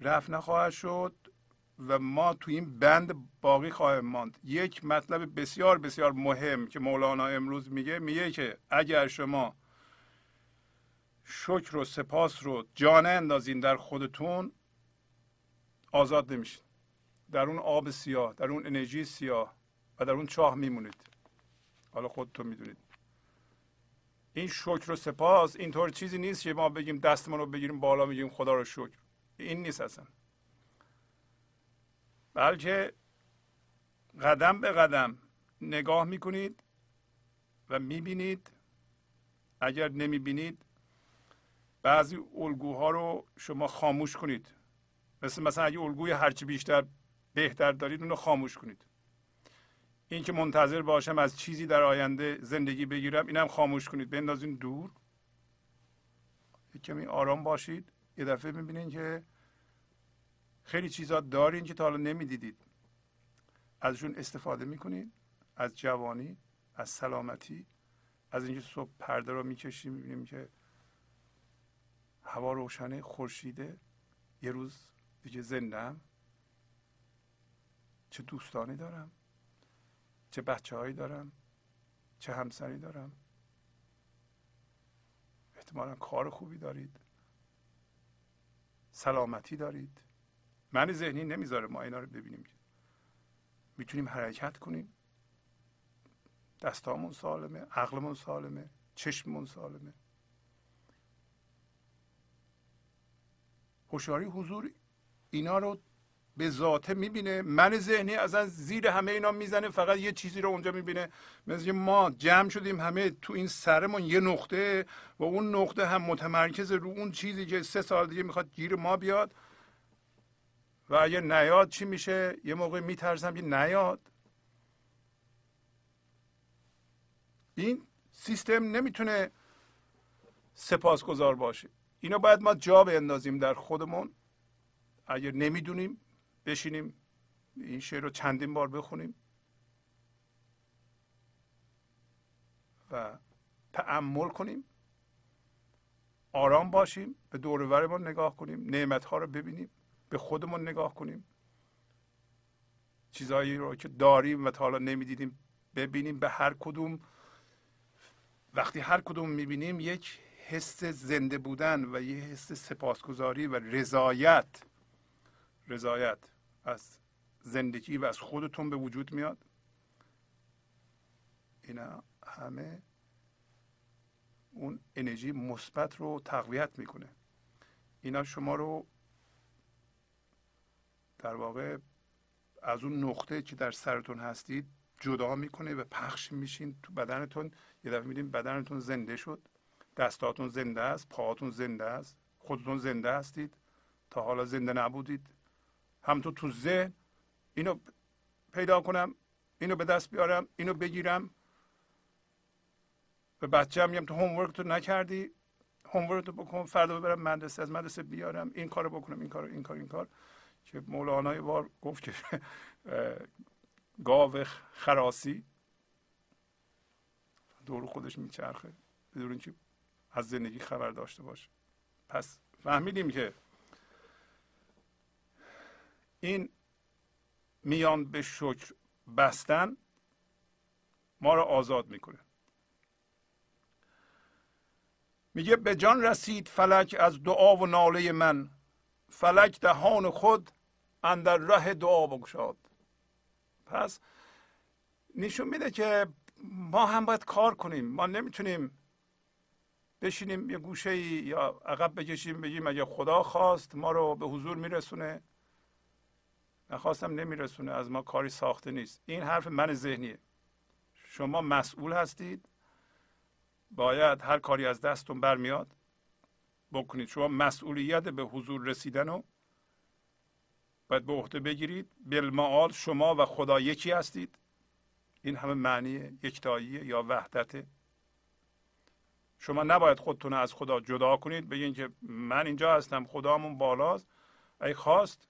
رفت نخواهد شد و ما تو این بند باقی خواهیم ماند. یک مطلب بسیار بسیار مهم که مولانا امروز میگه میگه که اگر شما شکر و سپاس رو جانه اندازین در خودتون آزاد نمیشین. در اون آب سیاه در اون انرژی سیاه و در اون چاه میمونید. حالا خودتون می‌دونید. این شکر و سپاس اینطور چیزی نیست که ما بگیم دستمون رو بگیریم بالا میگیم خدا رو شکر. این نیست اصلا. بلکه قدم به قدم نگاه می‌کنید و می‌بینید. اگر نمی‌بینید بعضی الگوها رو شما خاموش کنید. مثل مثلا اگه الگوی هرچی بیشتر بهتر دارید اون رو خاموش کنید. این که منتظر باشم از چیزی در آینده زندگی بگیرم اینم خاموش کنید. بندازین دور. کمی آرام باشید. یه دفعه می‌بینین که خیلی چیزا دارین که تا حالا نمی‌دیدید. ازشون استفاده می‌کنید از جوانی از سلامتی از اینکه صبح پرده رو می‌کشیم می‌بینیم که هوا روشنه خورشیده. یه روز دیگه زندم. چه دوستانی دارم. چه بچه هایی دارم چه همسری دارم. احتمالا کار خوبی دارید. سلامتی دارید. من ذهنی نمی‌ذاره ما اینا رو ببینیم. می‌تونیم حرکت کنیم. دستامون سالمه عقلمون سالمه چشممون سالمه. هوشیاری حضور اینا رو به ذاته می‌بینه. من ذهنی از زیر همه اینا می‌زنه فقط یه چیزی رو اونجا می‌بینه. مثل ما جمع شدیم همه تو این سرمون یه نقطه و اون نقطه هم متمرکز رو اون چیزی که سه سال دیگه می‌خواد گیر ما بیاد. و اگه نیاد چی میشه؟ یه موقع میترسم که نیاد. این سیستم نمی‌تونه سپاسگزار باشه. اینا باید ما جا بندازیم در خودمون. اگر نمی‌دونیم بشینیم این شعر رو چندین بار بخونیم. و تعمل کنیم. آرام باشیم به دور نگاه کنیم نعمت ها رو ببینیم به خودمون نگاه کنیم. چیزهایی رو که داریم و تا حالا نمی‌دیدیم ببینیم به هر کدوم. وقتی هر کدوم می‌بینیم یک حس زنده بودن و یه حس سپاسگزاری و رضایت. رضایت. از زندگی و از خودتون به وجود میاد. اینا همه اون انرژی مثبت رو تقویت می‌کنه. اینا شما رو در واقع از اون نقطه که در سرتون هستید جدا می‌کنه و پخش میشین تو بدنتون. یه دفعه میدین بدنتون زنده شد. دستاتون زنده است پاهاتون زنده است خودتون زنده هستید. تا حالا زنده نبودید. همطور تو ذهن اینو پیدا کنم اینو به دست بیارم اینو بگیرم. به بچه هم میگم تو هومورک تو نکردی. هومورک تو بکن فردا ببرم مدرسه از مدرسه بیارم. این کارو بکنم این کار این کار این کار. که مولانا یه بار گفت که گاو خراسی. دور خودش میچرخه. بدون اینکه از زندگی خبر داشته باشه. پس فهمیدیم که این میان به شکر بستن ما را آزاد می‌کنه. میگه به جان رسید فلک از دعا و ناله من. فلک دهان خود اندر ره دعا بگشاد. پس نشون میده که ما هم باید کار کنیم. ما نمی‌تونیم بشینیم یه گوشه یا عقب بکشیم بگیم اگه خدا خواست ما رو به حضور میرسونه. نخواستم نمیرسونه از ما کاری ساخته نیست. این حرف من ذهنیه. شما مسئول هستید. باید هر کاری از دستتون برمیاد. بکنید. شما مسئولیت به حضور رسیدن رو باید به عهده بگیرید. بالمعال شما و خدا یکی هستید. این همه معنی یکتاییه یا وحدته. شما نباید خودتون از خدا جدا کنید. بگین که من اینجا هستم. خدامون بالاست. ای خواست.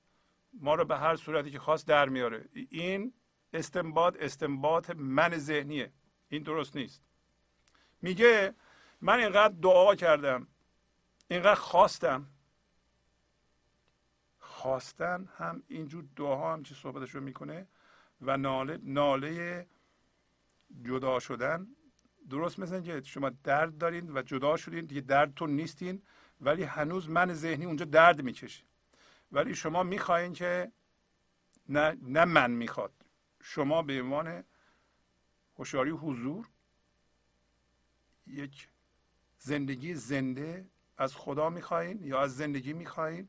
ما رو به هر صورتی که خواست در میاره. این استنباط استنباط من ذهنیه. این درست نیست. میگه من اینقدر دعا کردم اینقدر خواستم. خواستن هم اینجور دعاها هم چه صحبتش رو می‌کنه و ناله ناله جدا شدن. درست مثل که شما درد دارین و جدا شدین. دیگه دردتون نیستین ولی هنوز من ذهنی اونجا درد می‌کشه. ولی شما می‌خواین که نه, نه من می‌خواد. شما به عنوان هوشیاری حضور یک زندگی زنده از خدا می‌خواین یا از زندگی می‌خواین؟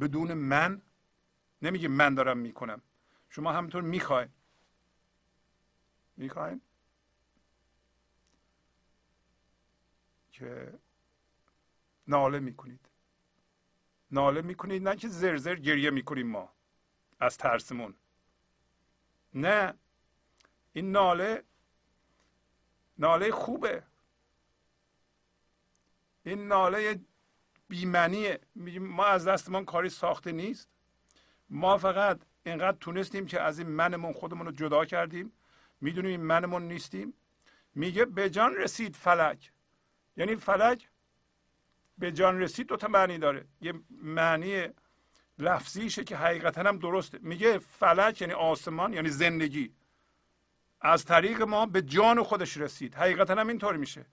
بدون من؟ نمیگه من دارم می‌کنم. شما همینطور می‌خواین. می‌خواین که ناله می‌کنید. ناله می‌کنید نه که زرزر گریه می‌کنیم ما. از ترسمون. نه. این ناله ناله خوبه. این ناله بیمنیه ما از دستمان کاری ساخته نیست. ما فقط اینقدر تونستیم که از این منمون خودمون رو جدا کردیم. می‌دونیم این منمون نیستیم. میگه به جان رسید فلک. یعنی فلک به جان رسید دو تا معنی داره. یه معنی لفظیشه که حقیقتا هم درسته. میگه فلک یعنی آسمان یعنی زندگی. از طریق ما به جان خودش رسید. حقیقتا هم اینطور میشه.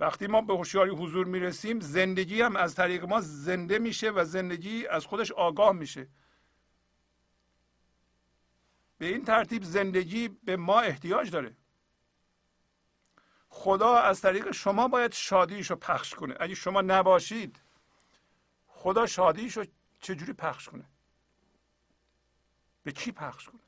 وقتی ما به هوشیاری حضور می‌رسیم زندگی هم از طریق ما زنده میشه و زندگی از خودش آگاه میشه. به این ترتیب زندگی به ما احتیاج داره. خدا از طریق شما باید شادیش رو پخش کنه. اگه شما نباشید خدا شادیش رو چجوری پخش کنه؟ به کی پخش کنه؟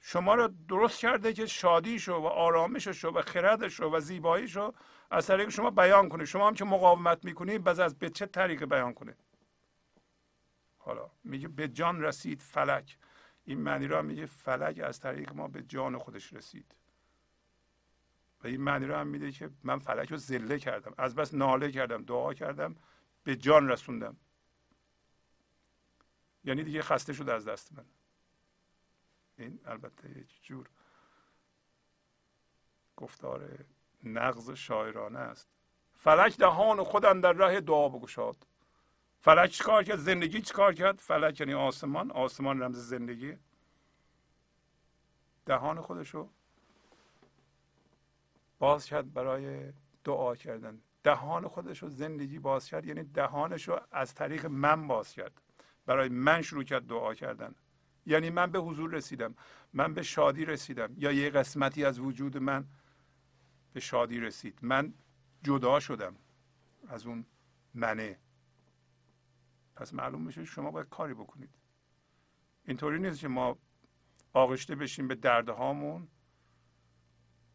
شما رو درست کرده که شادیشو و آرامششو و خردشو و زیباییشو از طریق شما بیان کنه. شما هم که مقاومت می‌کنید بز از به چه طریق بیان کنه؟ حالا میگه به جان رسید فلک. این معنی را میگه فلک از طریق ما به جان خودش رسید. و این معنی رو هم میده که من فلک رو زله کردم. از بس ناله کردم دعا کردم به جان رسوندم. یعنی دیگه خسته شد از دست من. این البته یک جور گفتار نقض شاعرانه است. فلک دهان خودم در راه دعا بگشاد. فلک چیکار کرد؟ زندگی چیکار کرد؟ فلک یعنی آسمان آسمان رمز زندگی. دهان خودشو باز کرد برای دعا کردن. دهان خودش رو زندگی باز کرد یعنی دهانش رو از طریق من باز کرد برای من شروع کرد دعا کردن. یعنی من به حضور رسیدم. من به شادی رسیدم. یا یه قسمتی از وجود من به شادی رسید. من جدا شدم از اون منه. پس معلوم میشه شما باید کاری بکنید. اینطوری نیست که ما آغشته بشیم به دردهامون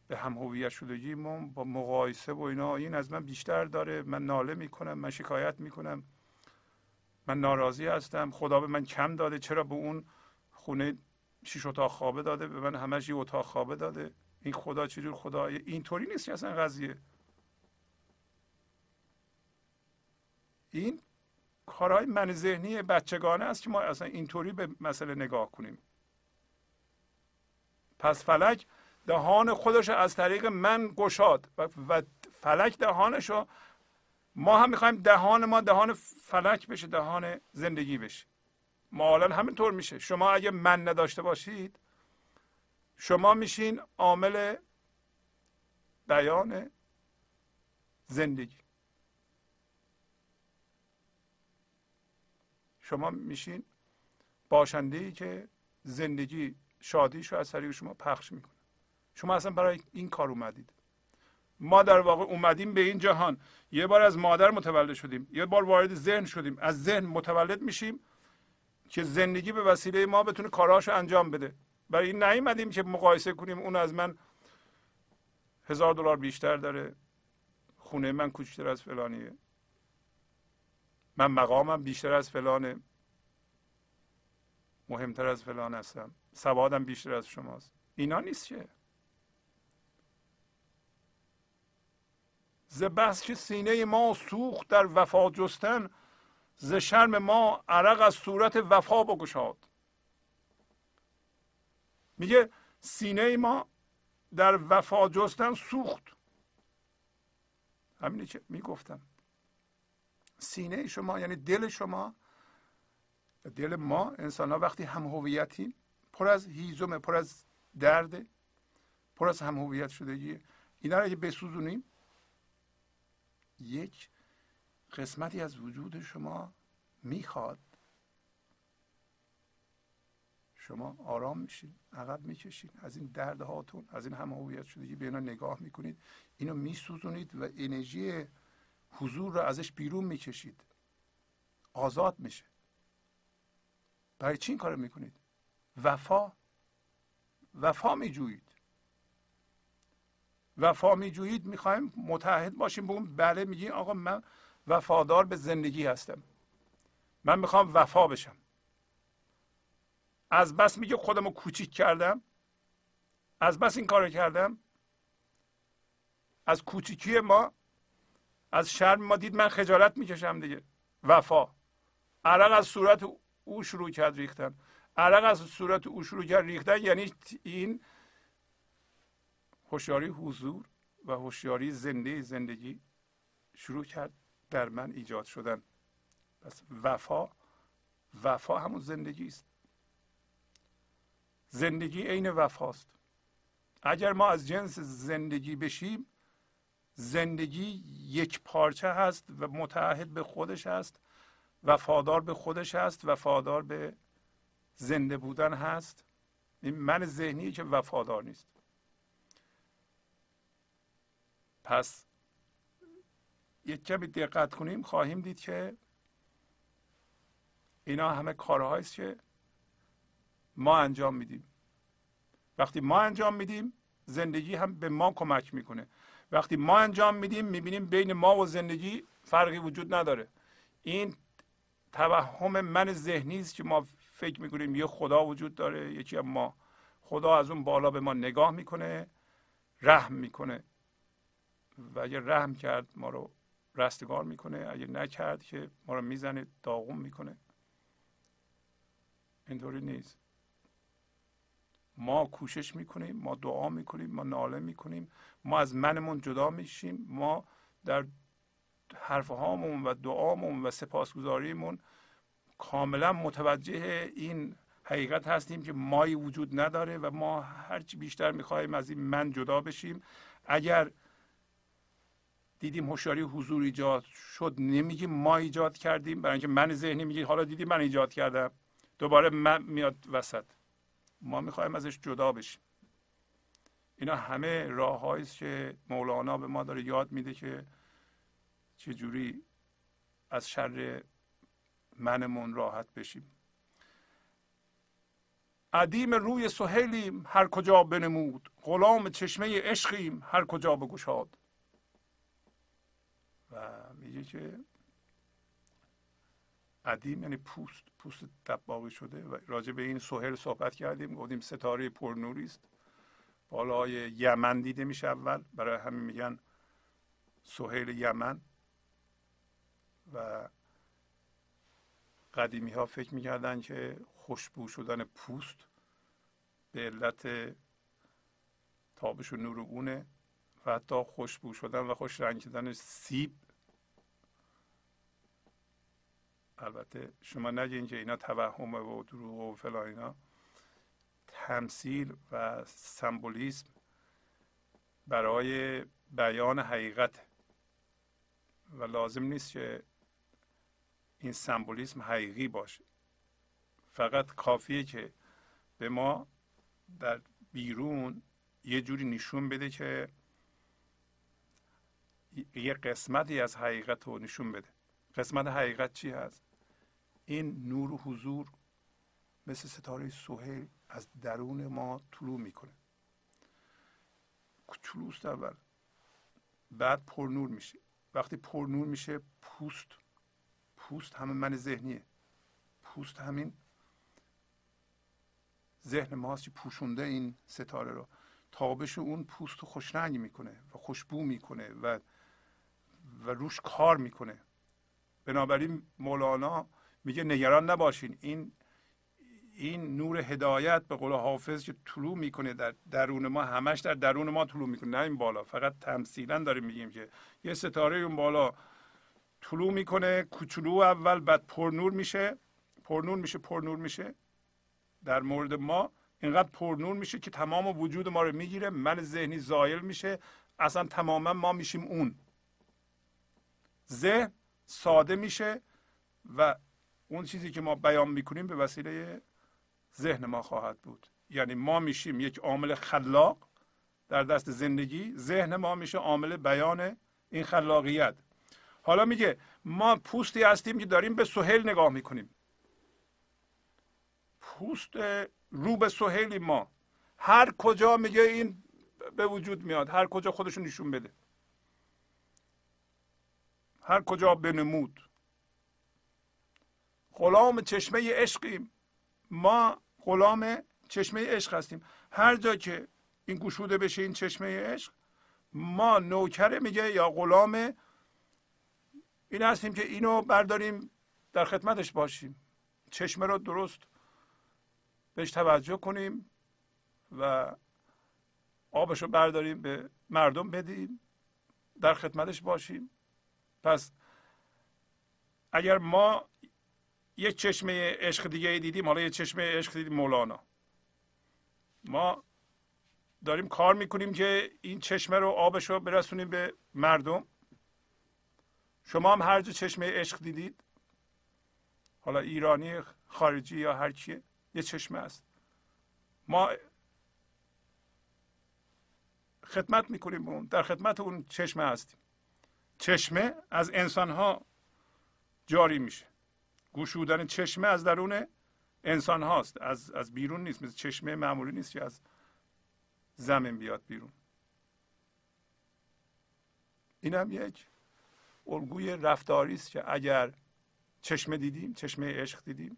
به هم هویت شدگیمون با مقایسه و اینا این از من بیشتر داره. من ناله می‌کنم من شکایت می‌کنم. من ناراضی هستم. خدا به من کم داده. چرا به اون خونه شیش اتاق خوابه داده؟ به من همش یه اتاق خوابه داده. این خدا چجور خدا؟ اینطوری نیست که اصلا قضیه. این کارهای من ذهنی بچگانه است که ما اصلا اینطوری به مسئله نگاه کنیم. پس فلک دهان خودش از طریق من گشاد و فلک دهانش رو ما هم می‌خوایم دهان ما دهان فلک بشه دهان زندگی بشه. ما الان همینطور میشه. شما اگه من نداشته باشید شما میشین عامل بیان زندگی. شما میشین باشنده ای که زندگی شادیش رو از طریق شما پخش می‌کنه. شما اصلا برای این کار اومدید. ما در واقع اومدیم به این جهان. یه بار از مادر متولد شدیم. یه بار وارد ذهن شدیم. از ذهن متولد میشیم که زندگی به وسیله ما بتونه کارهاشو انجام بده. برای این نیومدیم که مقایسه کنیم اون از من هزار دلار بیشتر داره. خونه من کوچکتر از فلانیه. من مقامم بیشتر از فلانه. مهمتر از فلان هستم. سوادم بیشتر از شماست. اینا نیست که. ز بس که سینه ما سوخت در وفا جستن ز شرم ما عرق از صورت وفا بگشاد. میگه سینه ما در وفا جستن سوخت. همینی که می‌گفتم. سینه شما یعنی دل شما دل ما انسان ها وقتی هم هویتی پر از هیزم پر از درد پر از هم هویت شدگی اینا رو اگه بسوزونیم یک قسمتی از وجود شما می‌خواد. شما آرام میشین عقب می‌کشین از این درد هاتون از این همه هویت شدگی به اینا نگاه می‌کنید اینو میسوزونید و انرژی حضور رو ازش بیرون می‌کشید. آزاد میشه. برای چی این کار می‌کنید؟ وفا. وفا میجویید. وفا میجویید می‌خوایم متحد باشیم بگیم بله میگین آقا من وفادار به زندگی هستم. من می‌خوام وفا بشم. از بس میگه خودم رو کوچیک کردم. از بس این کار کردم. از کوچیکی ما از شرم ما دید من خجالت می‌کشم دیگه. وفا. عرق از صورت او شروع کرد ریختن. عرق از صورت او شروع کرد ریختن. یعنی این هوشیاری حضور و هوشیاری زنده زندگی شروع کرد در من ایجاد شدن. پس وفا وفا همون زندگی است. زندگی عین وفاست. اگر ما از جنس زندگی بشیم زندگی یک پارچه هست و متعهد به خودش هست وفادار به خودش هست وفادار به زنده بودن هست. این من ذهنی که وفادار نیست. پس یک کمی دقت کنیم خواهیم دید که اینا همه کارهایی است که ما انجام میدیم. وقتی ما انجام میدیم زندگی هم به ما کمک می‌کنه. وقتی ما انجام میدیم می‌بینیم بین ما و زندگی فرقی وجود نداره. این توهم من ذهنی است که ما فکر می‌کنیم یه خدا وجود داره یکی هم ما خدا از اون بالا به ما نگاه می‌کنه رحم می‌کنه. و اگه رحم کرد ما رو رستگار می‌کنه. اگه نکرد که ما رو می‌زنه داغون می‌کنه. اینطوری نیست. ما کوشش می‌کنیم ما دعا می‌کنیم ما ناله می‌کنیم. ما از منمون جدا میشیم. ما در حرفهامون و دعامون و سپاسگزاریمون کاملا متوجه این حقیقت هستیم که مایی وجود نداره و ما هرچی بیشتر می‌خواهیم از این من جدا بشیم. اگر دیدیم هوشیاری حضور ایجاد شد نمیگیم ما ایجاد کردیم. برای اینکه من ذهنی میگه حالا دیدیم من ایجاد کردم. دوباره من میاد وسط. ما می‌خوایم ازش جدا بشیم. اینا همه راه است که مولانا به ما داره یاد میده که چجوری از شر منمون راحت بشیم. عدیم روی سهیلیم هر کجا بنمود. غلام چشمه عشقیم هر کجا بگشاد. و میگه که عدیم یعنی پوست پوست دباغی شده و راجع به این سهل صحبت کردیم گفتیم ستاره پرنوری است. بالای یمن دیده میشه اول. برای همین میگن سهیل یمن. و قدیمی ها فکر می‌کردن که خوشبو شدن پوست به علت تابش و نور اونه. و حتی خوشبو شدن و خوش رنگ شدن سیب. البته شما نگین که اینا توهمه و دروغ و فلان اینا. تمثیل و سمبولیسم برای بیان حقیقت. و لازم نیست که این سمبولیسم حقیقی باشه. فقط کافیه که به ما در بیرون یه جوری نشون بده که یه قسمتی از حقیقت رو نشون بده. قسمت حقیقت چی هست؟ این نور و حضور مثل ستاره سوهیل از درون ما طلوع می‌کنه. کوچولوست اول. بعد پرنور میشه. وقتی پرنور میشه پوست پوست همه من ذهنیه. پوست همین ذهن ماست که پوشونده این ستاره رو. تابش اون پوست رو خوشرنگ می‌کنه و خوشبو می‌کنه و و روش کار می‌کنه. بنابراین مولانا میگه نگران نباشین. این این نور هدایت به قول حافظ که طلوع می‌کنه در درون ما همش در درون ما طلوع می‌کنه نه این بالا. فقط تمثیلا داریم میگیم که یه ستاره اون بالا طلوع می‌کنه کوچولو اول بعد پرنور میشه. پرنور میشه پرنور میشه. در مورد ما اینقدر پرنور میشه که تمام وجود ما رو می‌گیره. من ذهنی زایل میشه. اصلا تماما ما میشیم اون. ذهن ساده میشه و اون چیزی که ما بیان می‌کنیم به وسیله ذهن ما خواهد بود. یعنی ما میشیم یک عامل خلاق در دست زندگی ذهن ما میشه عامل بیان این خلاقیت. حالا میگه ما پوستی هستیم که داریم به سهیل نگاه می‌کنیم. پوست رو به سهیلی ما. هر کجا میگه این به وجود میاد هر کجا خودشون نشون بده. هر کجا بنمود. غلام چشمه عشقیم. ما غلام چشمه عشق هستیم. هر جا که این گشوده بشه این چشمه عشق ما نوکره میگه یا غلام این هستیم که اینو برداریم در خدمتش باشیم. چشمه رو درست بهش توجه کنیم و آبش رو برداریم به مردم بدیم در خدمتش باشیم. پس اگر ما یک چشمه عشق دیگه دیدیم حالا یک چشمه عشق دیدیم مولانا. ما داریم کار می‌کنیم که این چشمه رو آبش رو برسونیم به مردم. شما هم هر جا چشمه عشق دیدید. حالا ایرانی خارجی یا هر کیه یه چشمه است. ما خدمت می‌کنیم اون در خدمت اون چشمه هستیم. چشمه از انسان ها جاری میشه. گوشودن چشمه از درون انسان هاست از, از بیرون نیست مثل چشمه معمولی نیست که از زمین بیاد بیرون. این هم یک الگوی رفتاری است که اگر چشمه دیدیم چشمه عشق دیدیم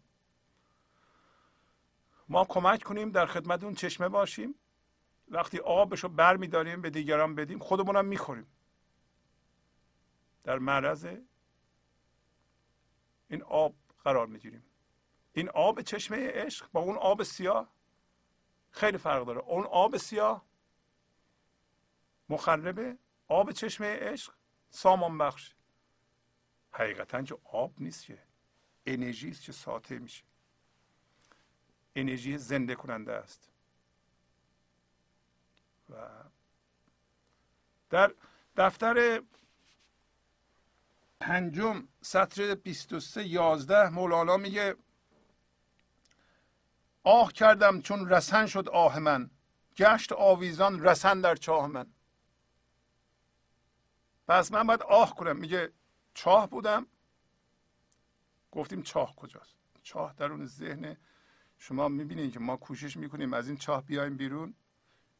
ما کمک کنیم در خدمت اون چشمه باشیم. وقتی آبش رو بر میداریم به دیگران بدیم خودمون هم می‌خوریم. در معرض این آب قرار می‌گیریم. این آب چشمه عشق با اون آب سیاه خیلی فرق داره. اون آب سیاه مخربه آب چشمه عشق سامان بخش. حقیقتا که آب نیست که انرژی است که ساطع میشه. انرژی زنده کننده است. و در دفتر پنجم سطر 23 11 مولانا میگه آه کردم چون رسن شد آه من گشت آویزان رسن در چاه من. پس من باید آه کنم. میگه چاه بودم. گفتیم چاه کجاست؟ چاه درون ذهن شما می‌بینید که ما کوشش می‌کنیم از این چاه بیایم بیرون.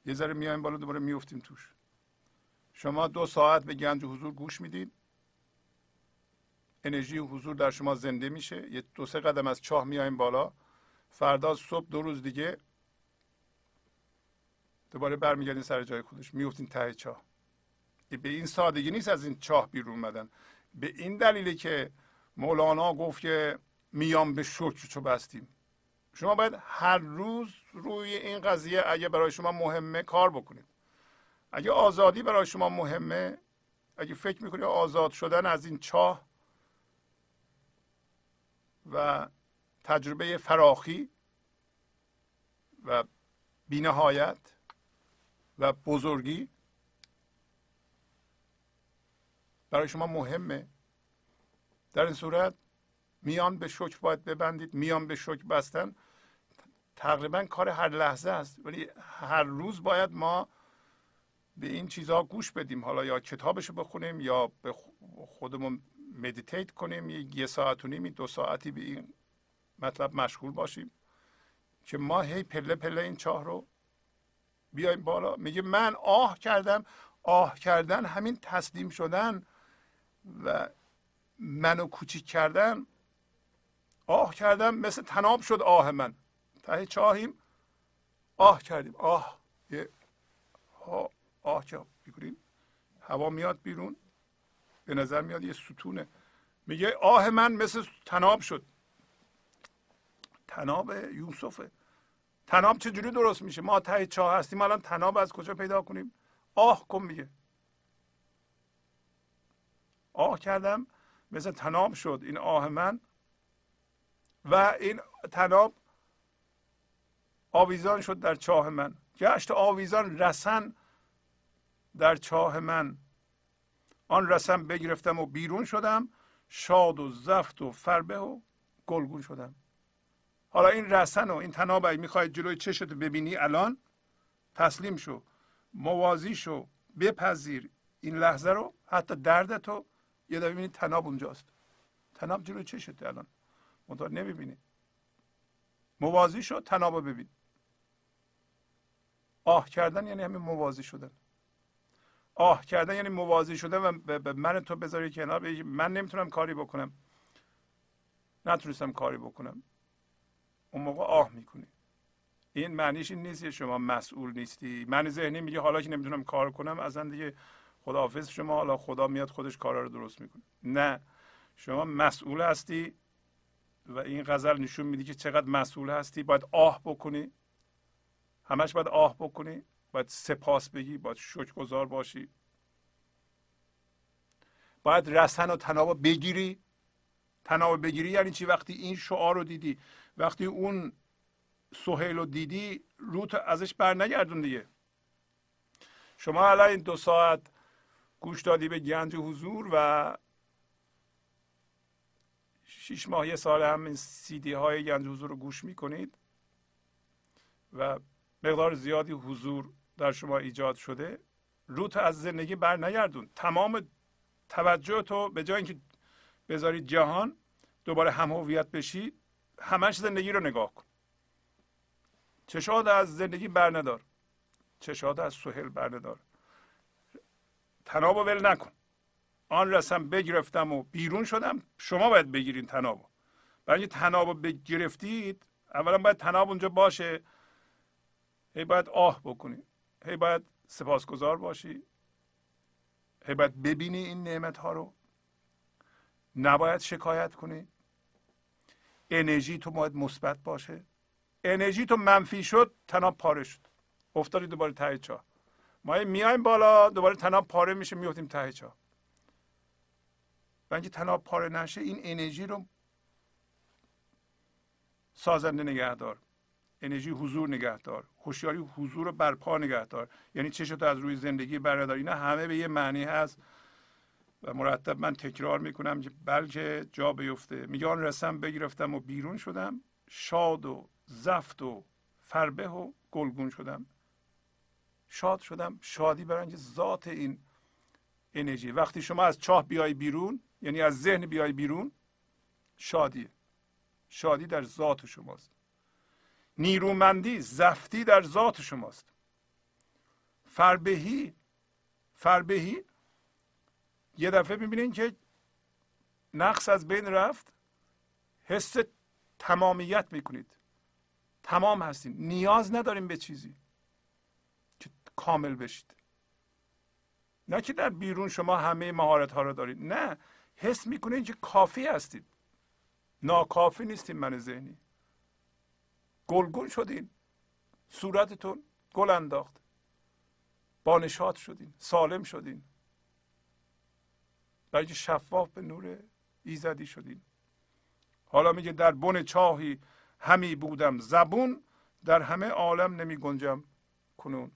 یه ذره میایم بالا دوباره میفتیم توش. شما دو ساعت به گنج حضور گوش می‌دید انرژی حضور در شما زنده میشه. یه دو سه قدم از چاه میایم بالا. فردا صبح دو روز دیگه دوباره برمیگردین سر جای خودش. میفتین ته چاه. به این سادگی نیست از این چاه بیرون اومدن. به این دلیله که مولانا گفت که میام به شکر چو بستیم. شما باید هر روز روی این قضیه اگه برای شما مهمه کار بکنید. اگه آزادی برای شما مهمه اگه فکر می‌کنید آزاد شدن از این چاه و تجربه فراخی و بینهایت و بزرگی برای شما مهمه. در این صورت میان به شکر باید ببندید میان به شکر بستن. تقریبا کار هر لحظه است ولی هر روز باید ما به این چیزها گوش بدیم. حالا یا کتابش رو بخونیم یا به خودمون مدیتیت کنیم یه ساعت و نیمی دو ساعتی به این مطلب مشغول باشیم که ما هی پله پله این چاه رو بیایم بالا. میگه من آه کردم آه کردن همین تسلیم شدن و منو کوچیک کردن. آه کردم مثل تناب شد آه من. ته چاهیم آه کردیم. آه یه آه, آه که هوا میاد بیرون. به نظر میاد یه ستونه. میگه آه من مثل تناب شد. تناب یوسفه تناب چجوری درست میشه؟ ما ته چاه هستیم الان تناب از کجا پیدا کنیم؟ آه کن میگه. آه کردم مثل تناب شد. این آه من و این تناب آویزان شد در چاه من. گشت آویزان رسن در چاه من. آن رسن بگرفتم و بیرون شدم. شاد و زفت و فربه و گلگون شدم. حالا این رسن و این تناب اگه می‌خوای جلوی چشت ببینی الان؟ تسلیم شو. موازی شو. بپذیر این لحظه رو. حتی دردتو یه دفعه ببینید تناب اونجاست. تناب جلوی چشته الان. منتها نمی‌بینی. موازی شو. تناب ببین. آه کردن یعنی همین موازی شدن. آه کردن یعنی موازی شدن و به من تو بذاری کنار. من نمی‌تونم کاری بکنم. نتونستم کاری بکنم. اون موقع آه می‌کنی. این معنیش این نیست شما مسئول نیستی. من ذهنی میگه حالا که نمی‌تونم کار کنم اصلا دیگه خداحافظ شما. حالا خدا میاد خودش کارا رو درست می‌کنه. نه. شما مسئول هستی و این غزل نشون میده که چقدر مسئول هستی. باید آه بکنی. همش باید آه بکنی. باید سپاس بگی باید شکرگزار باشی. باید رسن و تناب بگیری. تناب بگیری یعنی چی؟ وقتی این شعار رو دیدی وقتی اون سهیل رو دیدی روت ازش بر نگردون دیگه. شما الان این دو ساعت گوش دادی به گنج حضور و شیش ماه یه سال هم این سیدی های گنج حضور رو گوش می‌کنید و مقدار زیادی حضور در شما ایجاد شده روت از زندگی بر نگردون. تمام توجه تو به جای اینکه بذاری جهان دوباره هم هویت بشی همش زندگی رو نگاه کن. چشاد از زندگی بر ندار. چشاد از سهل بر ندار. تناب ول نکن. آن رسم بگرفتم و بیرون شدم. شما باید بگیرین تناب برای تناب بگرفتید اولا باید تناب اونجا باشه. هی باید آه بکنی هی باید سپاسگزار باشی. هی باید ببینی این نعمت ها رو. نباید شکایت کنی. انرژی تو باید مثبت باشه. انرژی تو منفی شد تناب پاره شد. افتادی دوباره ته چاه. ما میایم بالا دوباره تناب پاره میشه میفتیم ته چاه. و اینکه تناب پاره نشه این انرژی رو سازنده نگهدار. انرژی حضور نگهدار هوشیاری حضور رو برپا نگهدار یعنی چشتو از روی زندگی بردار اینا همه به یه معنی هست و مرتب من تکرار می‌کنم که بلکه جا بیفته. میگه رسم بگرفتم و بیرون شدم. شاد و زفت و فربه و گلگون شدم. شاد شدم. شادی برای ذات این انرژی. وقتی شما از چاه بیای بیرون یعنی از ذهن بیای بیرون شادی شادی در ذات شماست. نیرومندی زفتی در ذات شماست. فربهی فربهی یه دفعه می‌بینین که نقص از بین رفت. حس تمامیت می‌کنید. تمام هستیم نیاز نداریم به چیزی که کامل بشید. نه که در بیرون شما همه مهارت ها رو دارید. نه. حس می‌کنید که کافی هستید. ناکافی نیستیم من ذهنی. گلگون شدین. صورتتون گل انداخت. بانشات شدین. سالم شدین. برای شفاف به نور ایزدی شدین. حالا میگه در بن چاهی همی بودم زبون در همه عالم نمی گنجم کنون.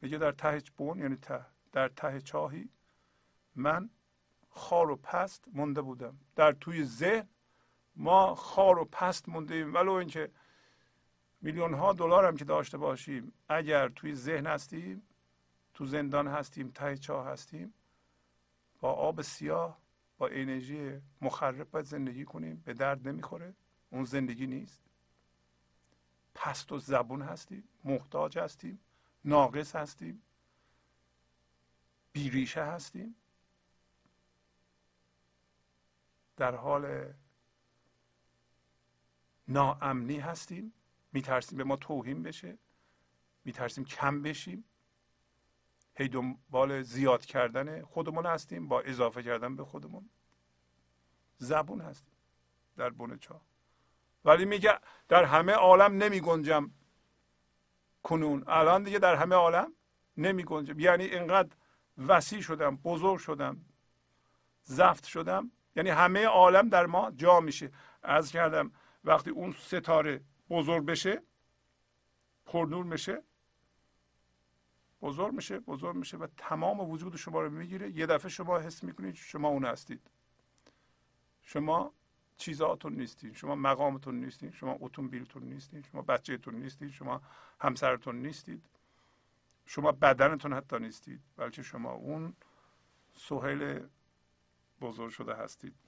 میگه در ته بون یعنی ته در ته چاهی من خار و پست مونده بودم. در توی ذهن ما خار و پست مونده ایم ولو اینکه میلیون ها دلار هم که داشته باشیم. اگر توی ذهن هستیم تو زندان هستیم ته چاه هستیم با آب سیاه با انرژی مخرب باید زندگی کنیم. به درد نمی‌خوره. اون زندگی نیست. پست و زبون هستیم محتاج هستیم ناقص هستیم بیریشه هستیم. در حال ناامنی هستیم. میترسیم به ما توهین بشه. میترسیم کم بشیم. هی دنبال زیاد کردن خودمون هستیم با اضافه کردن به خودمون. زبون هستیم در بون چاه ولی میگه در همه عالم نمی گنجم کنون. الان دیگه در همه عالم نمی گنجم. یعنی اینقدر وسیع شدم بزرگ شدم زفت شدم. یعنی همه عالم در ما جا میشه. از کردم وقتی اون ستاره بزرگ بشه پرنور میشه بزرگ میشه بزرگ میشه و تمام وجود شما رو می‌گیره. یه دفعه شما حس می‌کنید شما اون هستید. شما چیزاتون نیستید شما مقامتون نیستید شما اتومبیلتون نیستید شما بچهتون نیستید شما همسرتون نیستید. شما بدنتون حتی نیستید. بلکه شما اون سهیل بزرگ شده هستید.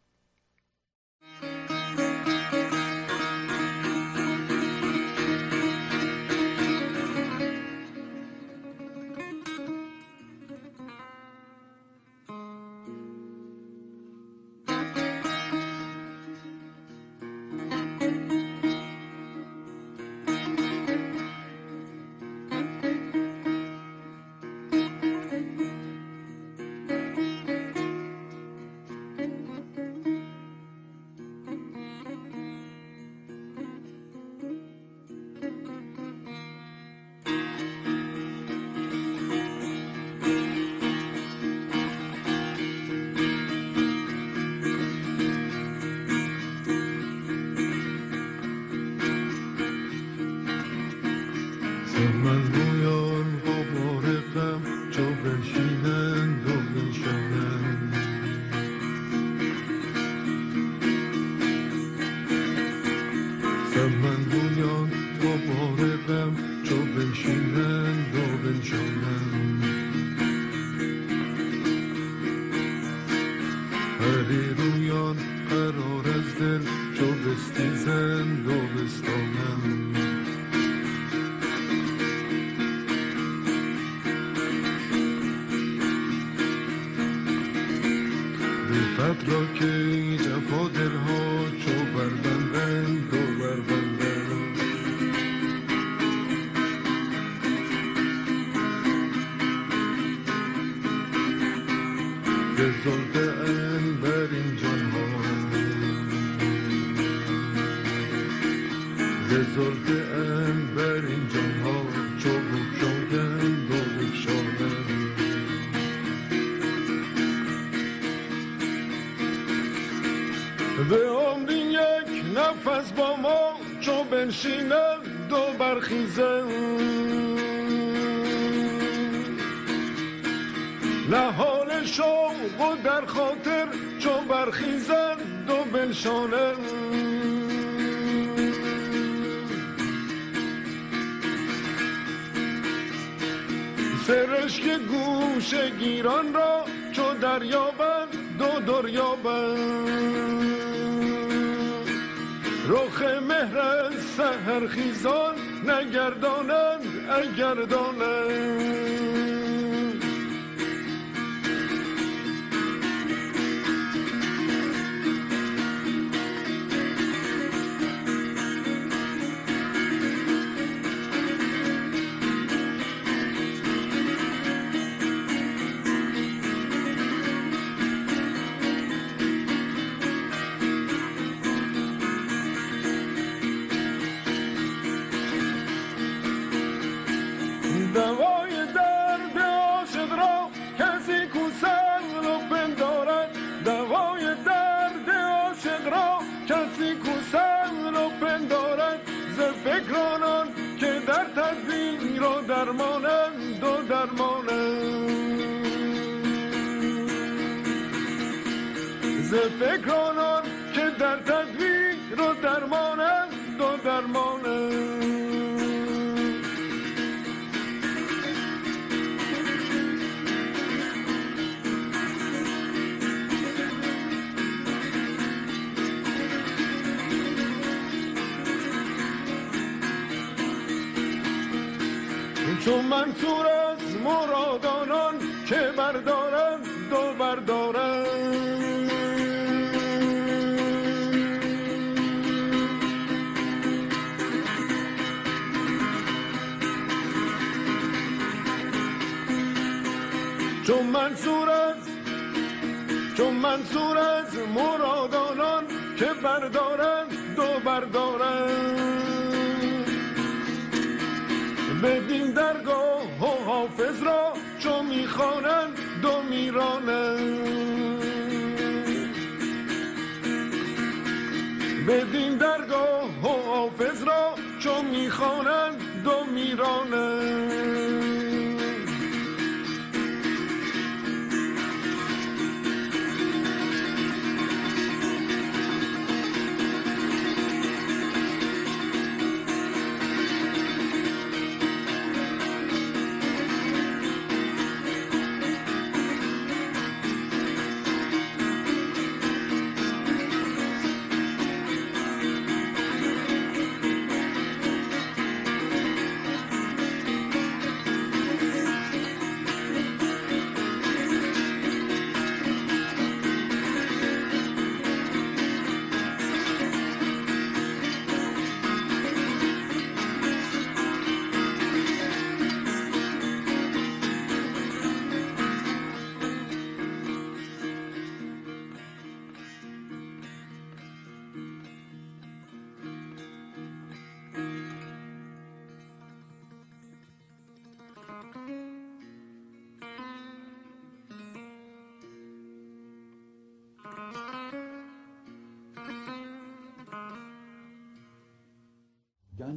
خیزم نهان شوق و در خاطر چو برخیزد دو سرش که گوش گیران را چو دریابند دو دریابند. مهر سهرخیزان نگردانند اگر دانند. بدین درگاه و حافظ را چو می‌خوانند دو میرانند بدین درگاه و حافظ را چو می‌خوانند دو میرانند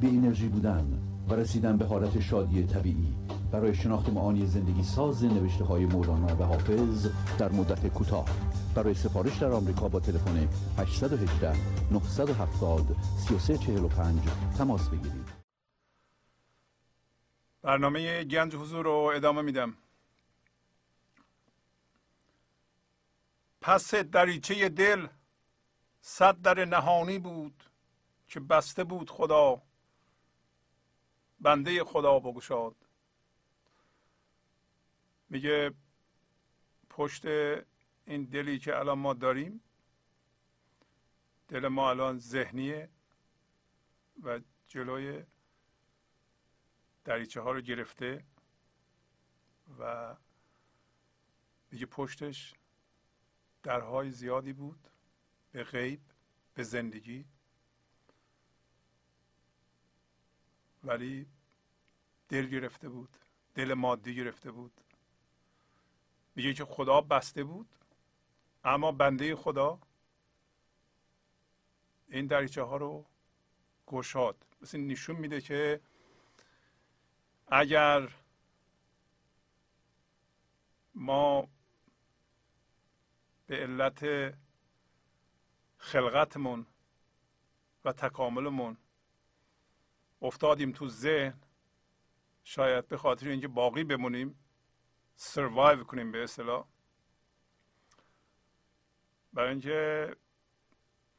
بی انرژی بودن و رسیدن به حالت شادی طبیعی. برای شناخت معانی زندگی ساز نوشته های مولانا و حافظ در مدت کوتاه. برای سفارش در آمریکا با تلفن 818 970 3345 تماس بگیرید. برنامه گنج حضور رو ادامه میدم. پس دریچه دل صد در نهانی بود که بسته بود خدا. بنده خدا بگشاد. میگه پشت این دلی که الان ما داریم دل ما الان ذهنیه و جلوی دریچه ها رو گرفته و میگه پشتش درهای زیادی بود به غیب به زندگی. ولی دل گرفته بود. دل مادی گرفته بود. میگه که خدا بسته بود اما بنده خدا این دریچه ها رو گشاد. مثل نشون میده که اگر ما به علت خلقتمون و تکاملمون افتادیم تو ذهن شاید به خاطر اینکه باقی بمونیم سروایو کنیم به اصطلاح. برای اینکه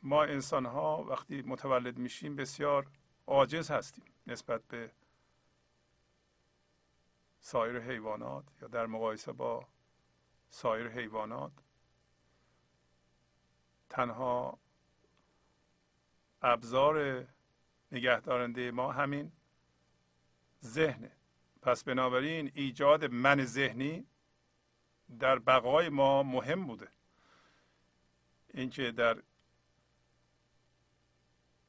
ما انسان ها وقتی متولد میشیم بسیار عاجز هستیم نسبت به سایر حیوانات یا در مقایسه با سایر حیوانات. تنها ابزار نگهدارنده ما همین ذهنه. پس بنابراین ایجاد من ذهنی در بقای ما مهم بوده. اینکه در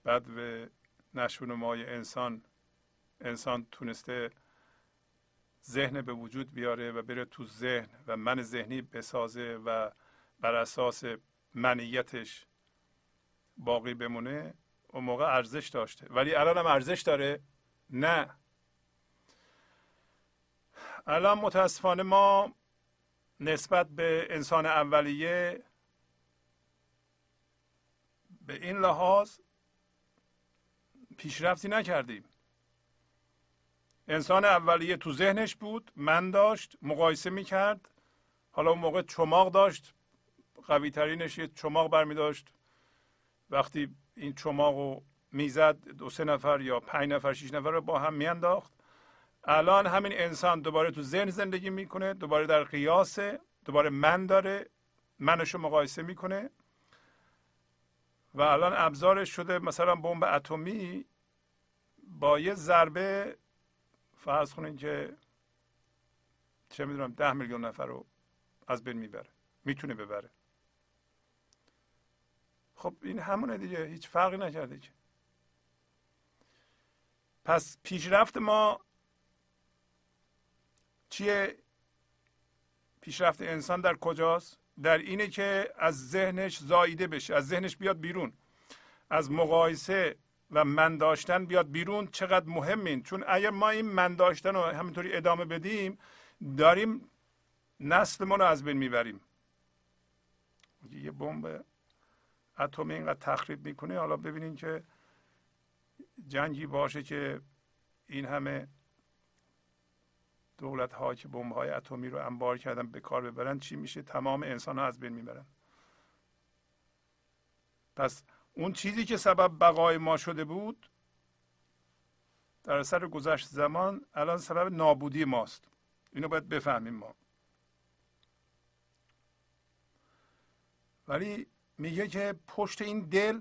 بد و نشون مای انسان انسان تونسته ذهن به وجود بیاره و بره تو ذهن و من ذهنی بسازه و بر اساس منیتش باقی بمونه اون موقع ارزش داشته. ولی الان هم ارزش داره؟ نه. الان متاسفانه ما نسبت به انسان اولیه به این لحاظ پیشرفتی نکردیم. انسان اولیه تو ذهنش بود من داشت مقایسه می‌کرد. حالا اون موقع چماق داشت قوی ترینش یه چماق برمی داشت وقتی این چماق رو می‌زد دو سه نفر یا پنج نفر شیش نفر رو با هم میانداخت. الان همین انسان دوباره تو ذهن زندگی می‌کنه دوباره در قیاسه دوباره من داره منش رو مقایسه می‌کنه. و الان ابزارش شده مثلا بمب اتمی با یه ضربه فرض کنین که چه می‌دونم ده میلیون نفر رو از بین می‌بره می‌تونه ببره. خب این همونه دیگه هیچ فرقی نکرده که. پس پیشرفت ما چیه؟ پیشرفت انسان در کجاست؟ در اینه که از ذهنش زاییده بشه از ذهنش بیاد بیرون. از مقایسه و من داشتن بیاد بیرون چقدر مهمین. چون اگر ما این من داشتن رو همینطوری ادامه بدیم داریم نسلمون رو از بین می‌بریم. یه بمب اتمی اینقدر تخریب می‌کنه. حالا ببینین که جنگی باشه که این همه دولت ها که بمب های اتمی رو انبار کردن به کار ببرن چی میشه؟ تمام انسان ها از بین می‌برن. پس اون چیزی که سبب بقای ما شده بود در اثر گذشت زمان الان سبب نابودی ماست. اینو باید بفهمیم ما. ولی میگه که پشت این دل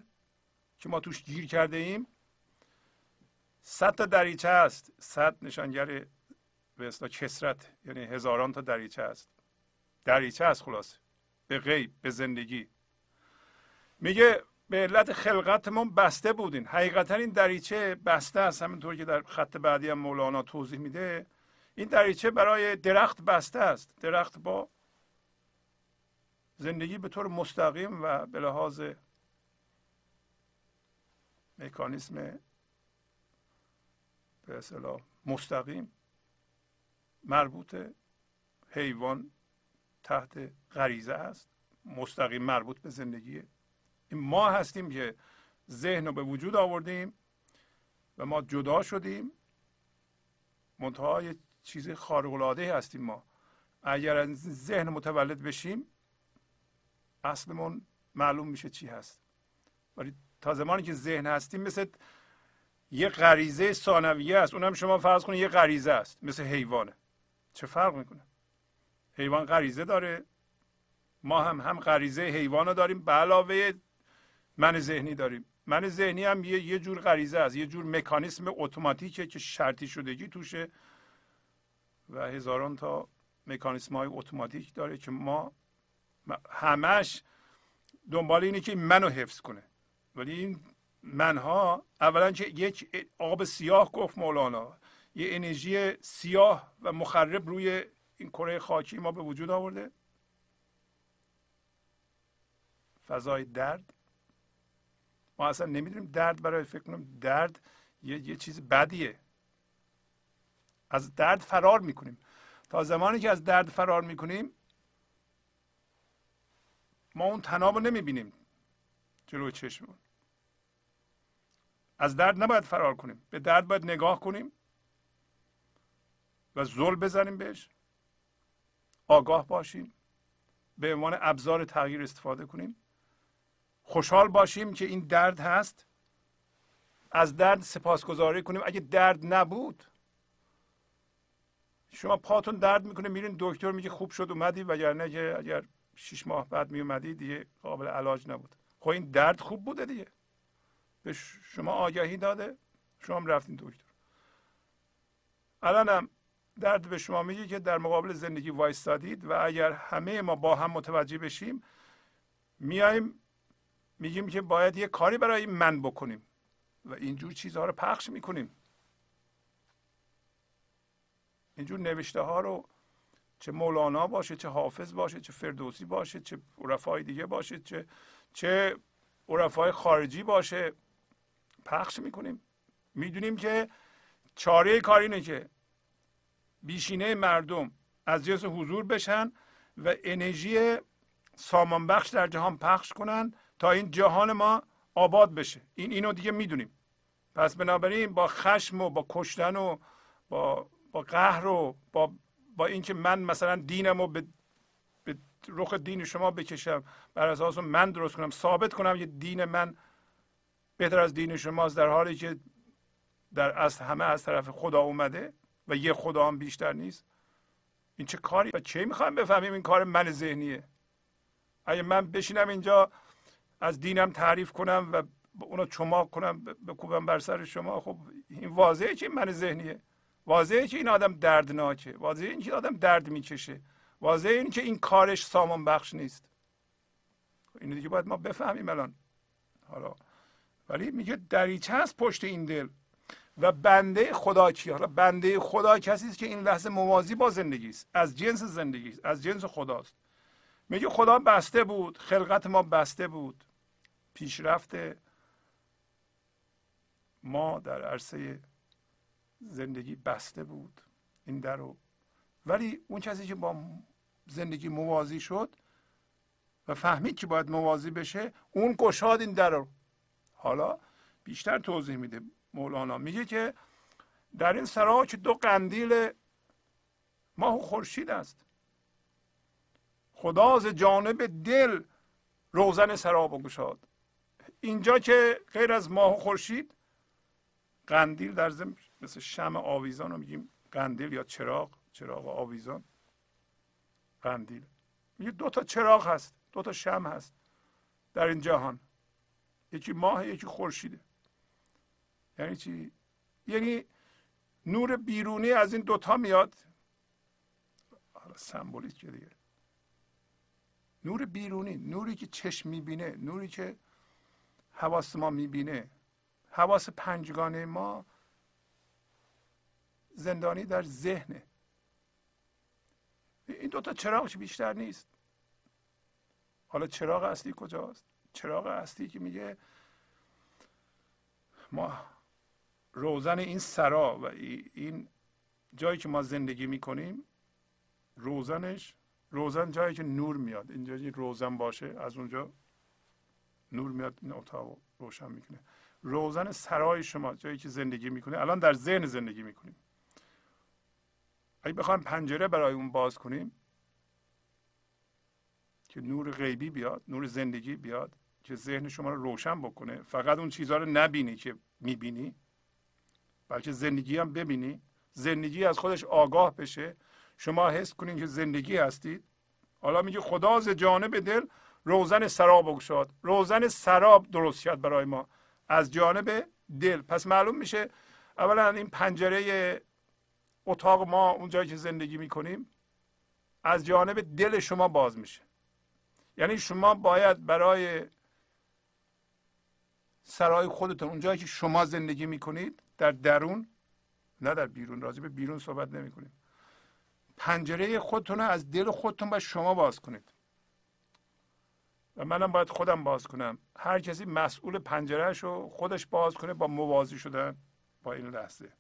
که ما توش گیر کرده ایم صد تا دریچه است. صد نشانگر به اصلا کسرت یعنی هزاران تا دریچه است. دریچه است خلاصه. به غیب به زندگی. میگه به علت خلقتمون بسته بودین. حقیقتا این دریچه بسته است. همینطور که در خط بعدی هم مولانا توضیح میده. این دریچه برای درخت بسته است. درخت با زندگی به طور مستقیم و به لحاظ مکانیسم به اصطلاح مستقیم مربوط حیوان تحت غریزه است. مستقیم مربوط به زندگیه این ما هستیم که ذهن رو به وجود آوردیم و ما جدا شدیم. منتها یه چیز خارق العاده هستیم ما. اگر از ذهن متولد بشیم اصلمون معلوم میشه چی هست. ولی تا زمانی که ذهن هستیم مثل یه غریزه ثانویه است. اونم شما فرض کنید یه غریزه است. مثل حیوانه. چه فرق می‌کنه؟ حیوان غریزه داره. ما هم هم غریزه حیوان داریم. به علاوه من ذهنی داریم. من ذهنی هم یه, یه جور غریزه است. یه جور مکانیسم اتوماتیکه که شرطی شدگی توشه. و هزاران تا مکانیسم های اتوماتیک داره که ما همش دنبال اینه که منو حفظ کنه. ولی این منها اولا که یک آب سیاه گفت مولانا. یه انرژی سیاه و مخرب روی این کره خاکی ما به وجود آورده. فضای درد. ما اصلا نمی‌دونیم درد برای فکر کنم درد یه, یه چیز بدیه. از درد فرار می‌کنیم. تا زمانی که از درد فرار می‌کنیم ما اون تناب رو نمی‌بینیم. جلوی چشممون. از درد نباید فرار کنیم. به درد باید نگاه کنیم و زل بزنیم بهش. آگاه باشیم. به عنوان ابزار تغییر استفاده کنیم. خوشحال باشیم که این درد هست. از درد سپاسگزاری کنیم. اگه درد نبود شما پاتون درد می‌کنه میرین دکتر میگه خوب شد اومدی وگرنه که اگر شیش ماه بعد میومدی دیگه قابل علاج نبود. خب این درد خوب بوده دیگه. به شما آگهی داده شما رفتین دکتر. الانم درد به شما میگه که در مقابل زندگی وایستادید و اگر همه ما با هم متوجه بشیم میایم میگیم که باید یه کاری برای من بکنیم و اینجور چیزها رو پخش می‌کنیم. اینجور نوشته ها رو چه مولانا باشه چه حافظ باشه چه فردوسی باشه چه عرفای دیگه باشه چه چه عرفای خارجی باشه. پخش می‌کنیم. می‌دونیم که چاره کار اینه که بیشینه مردم از جنس حضور بشن و انرژی سامان بخش در جهان پخش کنن تا این جهان ما آباد بشه. این اینو دیگه می‌دونیم. پس بنابراین با خشم و با کشتن و با با قهر و با با اینکه من مثلا دینم رو به, رخ دین شما بکشم بر اساس من درست کنم ثابت کنم یه دین من بهتر از دین شماست در حالی که در اصل همه از طرف خدا اومده و یه خدا هم بیشتر نیست. این چه کاری؟ و چه می‌خوایم بفهمیم این کار من ذهنیه؟ اگه من بشینم اینجا از دینم تعریف کنم و اونو چماق کنم بکوبم بر سر شما خب این واضحه که من ذهنیه. واضحه که این آدم دردناکه واضحه این که آدم درد می‌کشه. واضحه این که این کارش سامان بخش نیست. اینو دیگه باید ما بفهمیم الان. حالا. ولی میگه دریچه هست پشت این دل. و بنده خدا کی؟ حالا بنده خدا کسی است که این لحظه موازی با زندگی است. از جنس زندگی است. از جنس خداست. میگه خدا بسته بود. خلقت ما بسته بود. پیشرفت ما در عرصه زندگی بسته بود این در رو. ولی اون کسی که با زندگی موازی شد و فهمید که باید موازی بشه اون گشاد این در رو. حالا بیشتر توضیح میده مولانا. میگه که در این سراچ دو قندیل ماه و خورشید است. خدا ز جانب دل روزن سراب گشاد. اینجا که غیر از ماه و خورشید قندیل در زم مثل شم آویزان رو میگیم قندیل یا چراغ چراغ آویزان. قندیل. میگه دو تا چراغ هست دو تا شم هست در این جهان. یکی ماه یکی خورشیده. یعنی چی؟ یعنی نور بیرونی از این دوتا میاد. حالا سمبولیک دیگه. نور بیرونی نوری که چشم می‌بینه نوری که حواس ما می‌بینه. حواس پنجگانه ما زندانی در ذهنه. این دوتا چراغش بیشتر نیست. حالا چراغ اصلی کجاست؟ چراغ اصلی که میگه ما روزن این سرا و این جایی که ما زندگی می‌کنیم روزنش روزن جایی که نور میاد. اینجا روزن باشه از اونجا نور میاد این اتاق روشن می‌کنه. روزن سرای شما جایی که زندگی می‌کنه. الان در ذهن زندگی می‌کنیم. اگه بخوایم پنجره برای اون باز کنیم که نور غیبی بیاد نور زندگی بیاد که ذهن شما رو روشن بکنه. فقط اون چیزها رو نبینی که می‌بینی بلکه زندگی هم ببینی. زندگی از خودش آگاه بشه. شما حس کنید که زندگی هستید. حالا میگه خدا ز جانب دل روزن سراب بگشاد. روزن سراب درست کرد برای ما. از جانب دل. پس معلوم میشه اولا این پنجره اتاق ما اونجایی که زندگی می‌کنیم از جانب دل شما باز میشه. یعنی شما باید برای سرای خودتون اونجایی که شما زندگی می‌کنید در درون نه در بیرون راجع به بیرون صحبت نمی کنیم پنجره خودتون از دل خودتون باید شما باز کنید. و منم باید خودم باز کنم. هر کسی مسئول پنجرهش رو خودش باز کنه با موازی شدن با این لحظه.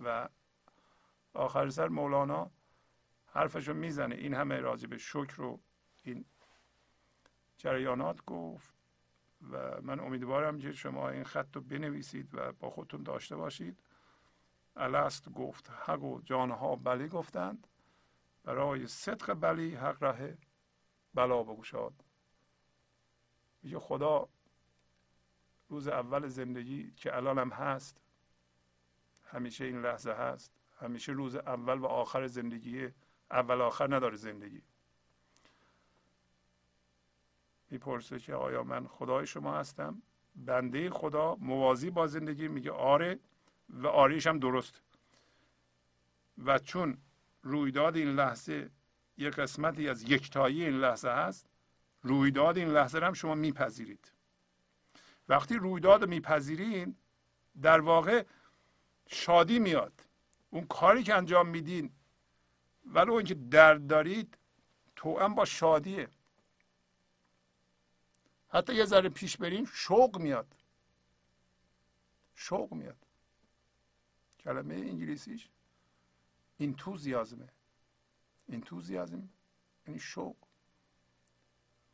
و آخر سر مولانا حرفش رو می‌زنه. این همه راجع به شکر رو این جریانات گفت و من امیدوارم که شما این خط رو بنویسید و با خودتون داشته باشید. الست گفت حق و جانها بلی گفتند. برای صدق بلی حق ره بلا بگشاد. میگه خدا روز اول زندگی که الان هم هست همیشه این لحظه هست. همیشه روز اول و آخر زندگی اول آخر نداره زندگی. می‌پرسه که آیا من خدای شما هستم؟ بنده خدا موازی با زندگی میگه آره و آریش هم درست. و چون رویداد این لحظه یه قسمتی از یکتایی این لحظه هست رویداد این لحظه هم شما میپذیرید. وقتی رویداد میپذیرین در واقع شادی میاد. اون کاری که انجام میدین. ولو اینکه درد دارید هم با شادیه. حتی یه ذره پیش بریم شوق میاد. شوق میاد. کلمه انگلیسیش enthusiasm ه enthusiasm یعنی شوق.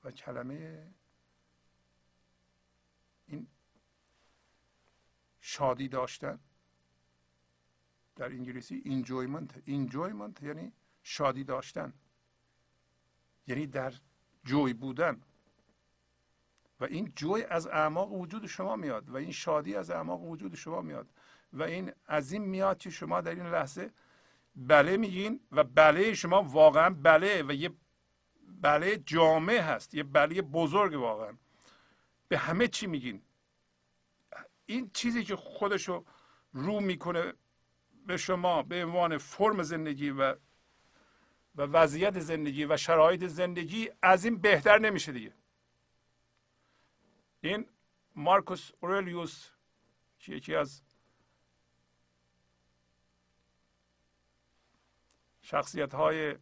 و کلمه این شادی داشتن. در انگلیسی enjoyment enjoyment یعنی شادی داشتن. یعنی در جوی بودن. و این جوی از اعماق وجود شما میاد و این شادی از اعماق وجود شما میاد و این این میاد که شما در این لحظه بله میگین و بله شما واقعا بله و یه بله جامع هست یه بله بزرگ واقعا. به همه چی میگین. این چیزی که خودشو رو می‌کنه به شما به عنوان فرم زندگی و و وضعیت زندگی و شرایط زندگی از این بهتر نمیشه دیگه. این مارکوس اورلیوس که یکی از شخصیت های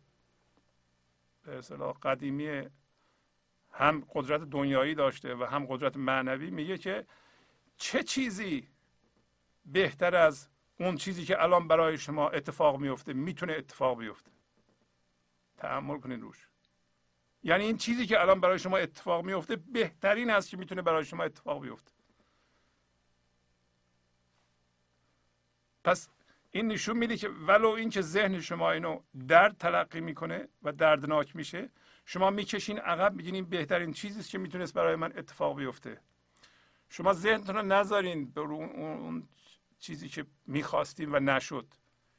به قدیمی هم قدرت دنیایی داشته و هم قدرت معنوی میگه که چه چیزی بهتر از اون چیزی که الان برای شما اتفاق میفته می‌تونه اتفاق بیفته. تحمل کنید روش. یعنی این چیزی که الان برای شما اتفاق میفته بهترین است که می‌تونه برای شما اتفاق بیفته. پس این نشون میده که ولو اینکه ذهن شما اینو درد تلقی می‌کنه و دردناک میشه شما می‌کشین عقب میگین این بهترین چیزی که می‌تونست برای من اتفاق بیفته. شما ذهنتون رو نذارین به اون چیزی که می‌خواستیم و نشد.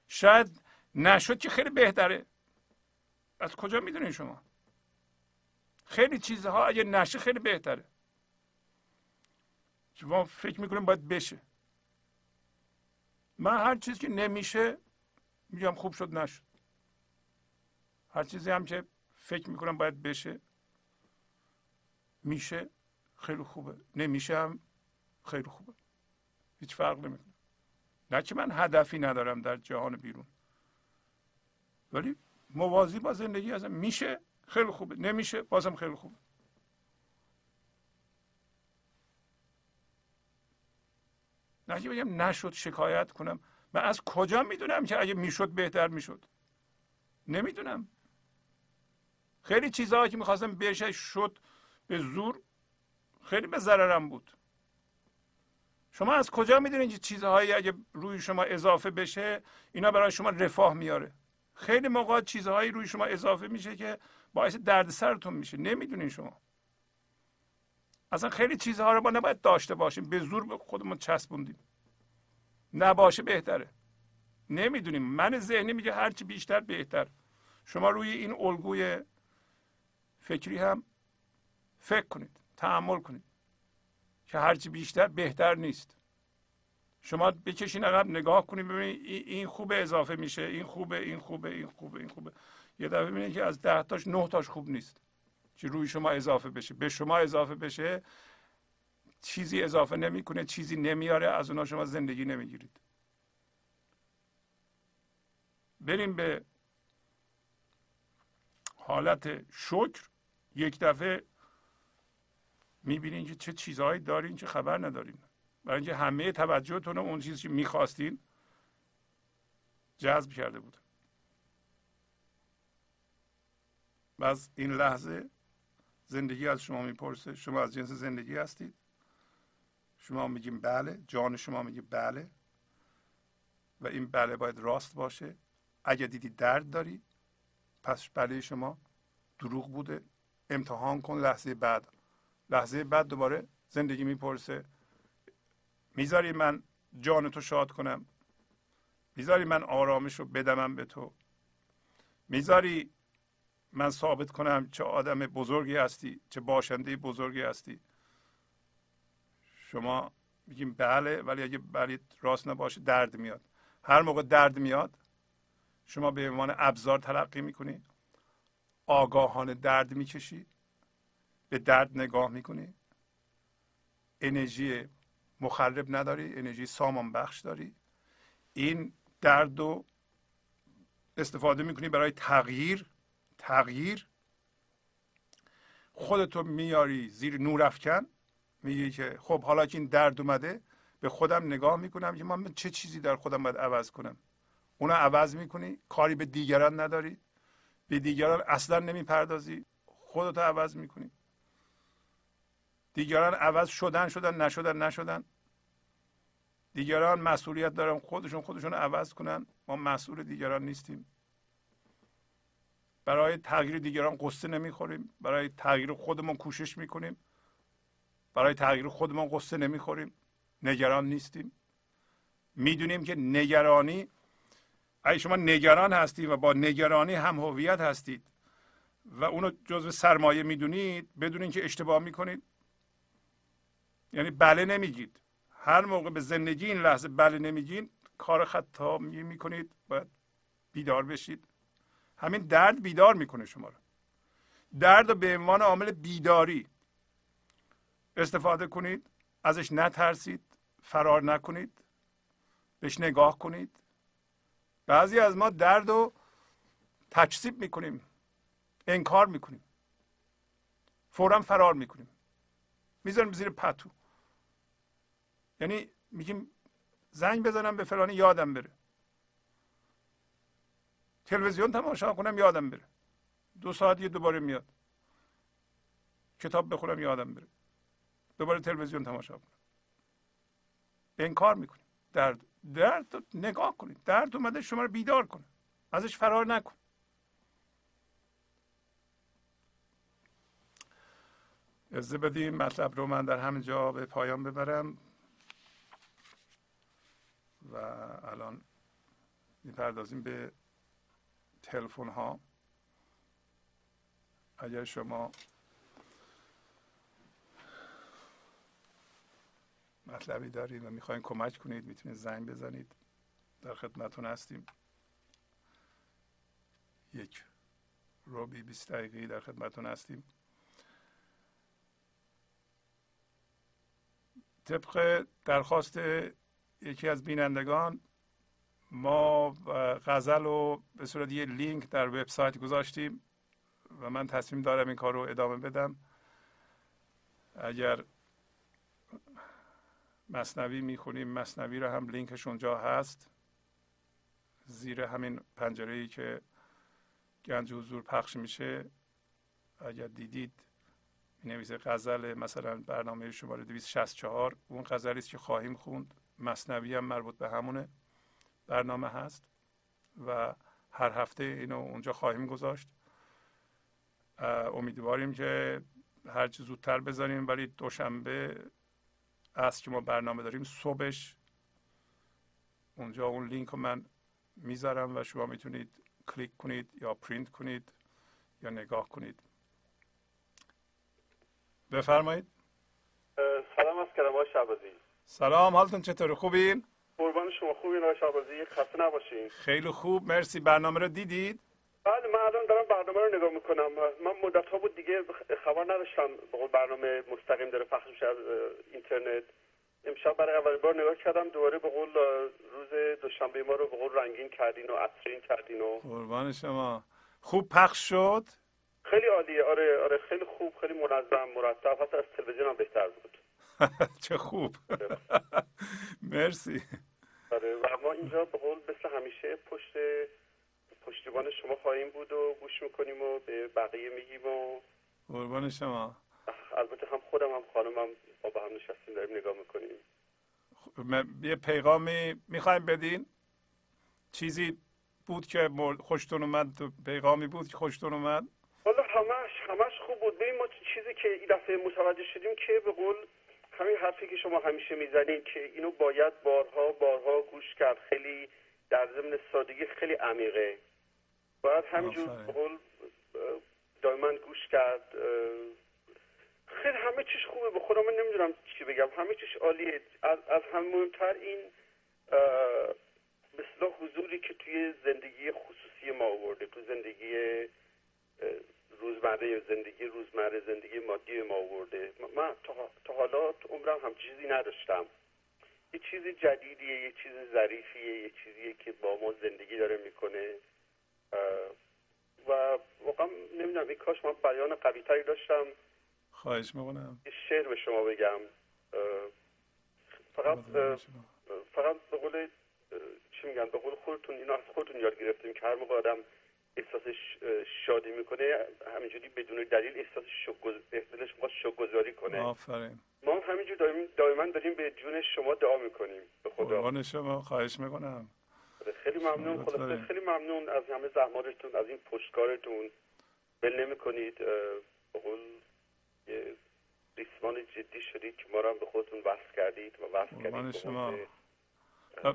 شاید نشد که خیلی بهتره. از کجا می‌دونین شما؟ خیلی چیزها اگه نشه خیلی بهتره. شما فکر می‌کنیم باید بشه. من هر چیزی که نمیشه میگم خوب شد نشد. هر چیزی هم که فکر می‌کنم باید بشه میشه خیلی خوبه. نمیشه هم خیلی خوبه. هیچ فرق نمی‌کنه. نه که من هدفی ندارم در جهان بیرون. ولی موازی با زندگی هستم میشه خیلی خوبه. نمیشه بازم خیلی خوبه. نه که بگم نشد شکایت کنم. من از کجا می‌دونم که اگه می‌شد بهتر می‌شد؟ نمی‌دونم. خیلی چیزهایی که می‌خواستم بشه شد به زور خیلی به ضررم بود. شما از کجا می‌دونید که چیزهایی اگه روی شما اضافه بشه اینا برای شما رفاه میاره؟ خیلی موقع چیزهایی روی شما اضافه میشه که باعث دردسرتون میشه. نمی‌دونین شما. اصلا خیلی چیزها رو ما نباید داشته باشیم. به زور به خودمون چسبوندیم. نباشه بهتره. نمی‌دونیم. من ذهنی میگه هرچی بیشتر بهتر. شما روی این الگوی فکری هم فکر کنید. تحمل کنید. که هرچی بیشتر بهتر نیست. شما بکشین عقب نگاه کنید ببینید این خوبه اضافه میشه. این خوبه این خوبه این خوبه این خوبه. یه دفعه ببینید که از ده تاش نه تاش خوب نیست. که روی شما اضافه بشه. به شما اضافه بشه چیزی اضافه نمی‌کنه چیزی نمیاره از اونا شما زندگی نمی‌گیرید. بریم به حالت شکر. یک دفعه می‌بینین که چه چیزهایی دارین که خبر ندارین. برای اینکه همه توجهتون اون چیزی که می‌خواستین جذب کرده بود. و از این لحظه زندگی از شما می‌پرسه. شما از جنس زندگی هستید. شما میگیم بله جان شما میگه بله. و این بله باید راست باشه. اگه دیدی درد داری پس بله شما دروغ بوده. امتحان کن لحظه بعد. لحظه بعد دوباره زندگی می‌پرسه. می‌ذاری من جان تو شاد کنم. می‌ذاری من آرامش رو بدمم به تو. می‌ذاری من ثابت کنم چه آدم بزرگی هستی چه باشنده بزرگی هستی. شما میگیم بله ولی اگه برید راست نباشه درد میاد. هر موقع درد میاد شما به عنوان ابزار تلقی می‌کنی. آگاهانه درد می‌کشی. به درد نگاه می‌کنی. انرژی مخرب نداری انرژی سامان بخش داری. این درد رو استفاده می‌کنی برای تغییر تغییر. خودتو میاری زیر نور افکن میگی که خب حالا که این درد اومده به خودم نگاه می‌کنم که من چه چیزی در خودم باید عوض کنم. اونو عوض می‌کنی کاری به دیگران نداری. به دیگران اصلا نمی‌پردازی. خودتو عوض می‌کنی. دیگران عوض شدن شدن نشدن نشدن. دیگران مسئولیت دارن خودشون خودشون عوض کنن. ما مسئول دیگران نیستیم. برای تغییر دیگران قصه نمی‌خوریم. برای تغییر خودمون کوشش می‌کنیم. برای تغییر خودمون قصه نمی‌خوریم. نگران نیستیم. می‌دونیم که نگرانی اگه شما نگران هستید و با نگرانی هم هویت هستید و اونو جزو سرمایه می‌دونید بدونین که اشتباه می‌کنید یعنی بله نمیگید. هر موقع به زندگی این لحظه بله نمیگین کار خطا می‌کنید باید بیدار بشید. همین درد بیدار می‌کنه شما رو. درد رو به عنوان عامل بیداری استفاده کنید ازش نترسید فرار نکنید بهش نگاه کنید. بعضی از ما درد رو تکسیب می‌کنیم انکار می‌کنیم. فورا فرار می‌کنیم. می‌ذاریم زیر پتو. یعنی میگیم زنگ بزنم به فلانی یادم بره. تلویزیون تماشا کنم یادم بره. دو ساعت یه دوباره میاد. کتاب بخورم یادم بره. دوباره تلویزیون تماشا کنم. انکار می‌کنیم. درد درد نگاه کنید. درد اومده شما رو بیدار کنه. ازش فرار نکن. از بدیم مطلب رو من در همین جا به پایان ببرم. و الان می‌پردازیم به تلفن ها اگر شما مطلبی دارید و می‌خواین کمک کنید می‌تونید زنگ بزنید. در خدمتون هستیم. یک روبی بیست دقیقی در خدمتون هستیم. طبق درخواست یکی از بینندگان ما غزل رو به صورت یه لینک در وبسایت گذاشتیم و من تصمیم دارم این کار رو ادامه بدم. اگر مصنوی می‌خونیم مصنوی رو هم لینکش اونجا هست. زیر همین پنجره ای که گنج حضور پخش میشه. اگر دیدید می نویسه غزل مثلا برنامه شماره 264 اون غزلی است که خواهیم خوند. مصنوی هم مربوط به همونه. برنامه هست و هر هفته اینو اونجا خواهیم گذاشت. امیدواریم که هرچی زودتر بذاریم ولی دوشنبه است که ما برنامه داریم. صبحش اونجا اون لینک رو من می‌ذارم و شما می‌تونید کلیک کنید یا پرینت کنید یا نگاه کنید. بفرمایید. سلام عرض کردم آقای شهبازی سلام حالتون چطوره؟ خوبین؟ قربان شما. خوبین آقای شهبازی خسته نباشین. خیلی خوب. مرسی. برنامه رو دیدید؟ بله من الان دارم برنامه رو نگاه می‌کنم. من مدت ها بود دیگه خبر نداشتم. برنامه مستقیم داره پخش میشه از اینترنت. امشب برای اولین بار نگاه کردم. دوباره به قول روز دوشنبه ما رو به قول رنگین کردین و عطرین کردین و قربان شما. خوب پخش شد؟ خیلی عالیه. آره آره خیلی خوب خیلی منظم مرتب. حتی از تلویزیون هم بهتر بود. چه خوب. مرسی. آره و ما اینجا به قول مثل همیشه پشت پشتیبان شما خواهیم بود و گوش می‌کنیم و به بقیه میگیم و قربان شما. البته هم خودم هم خانمم با به هم نشستیم داریم نگاه می‌کنیم. یه پیغامی می‌خوایم بدین. چیزی بود که خوشتون اومد؟ پیغامی بود که خوشتون اومد؟ حالا همش همش خوب بود. ببین ما چیزی که این دفعه متوجه شدیم که به قول همین حرفی که شما همیشه می‌زنید که اینو باید بارها بارها گوش کرد خیلی در ضمن سادگی خیلی عمیقه. باید همینجور قول دائما گوش کرد. خیلی همه چیش خوبه به خودم من نمی‌دونم چی بگم. همه چیش عالیه. از, از هم مهمتر این مثلا حضوری که توی زندگی خصوصی ما آورده تو زندگی روزمره زندگی روزمره زندگی مادی ما آورده. من تا حالا تو عمرم هم چیزی نداشتم. یه چیز جدیدیه یه چیز ظریفیه یه چیزیه که با ما زندگی داره می‌کنه. و واقعا نمی‌دونم این کاش من بیان قوی تری داشتم. خواهش می‌کنم. یه شعر به شما بگم. فقط فقط به قول چی میگن؟ به قول خودتون اینا از خودتون یاد گرفتیم که هر موقع آدم احساس شادی می‌کنه همینجوری بدون دلیل احساس می‌خواد شکرگزاری کنه. آفرین. ما همینجور دائما داریم به جون شما دعا می‌کنیم به خدا. قربان شما خواهش می‌کنم. خیلی ممنون خلاصه خیلی ممنون از همه زحماتتون از این پشتکارتون. بل نمی کنید به قول ریسمان جدی شدید که ما رو هم به خودتون وصل کردید و وصل کردید شما.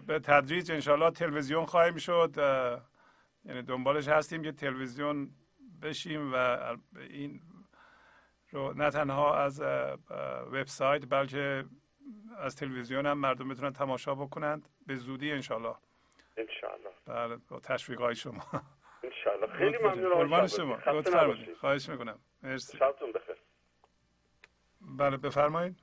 به تدریج انشالله تلویزیون خواهیم شد یعنی دنبالش هستیم که تلویزیون بشیم و این رو نه تنها از وبسایت بلکه از تلویزیون هم مردم بتونن تماشا بکنند. به زودی انشالله انشالله بله با تشویق های شما. انشالله خیلی ممنون قربان شما. لطف فرمایید خواهش می‌کنم. مرسی. شبتون بخیر. بله بفرمایید.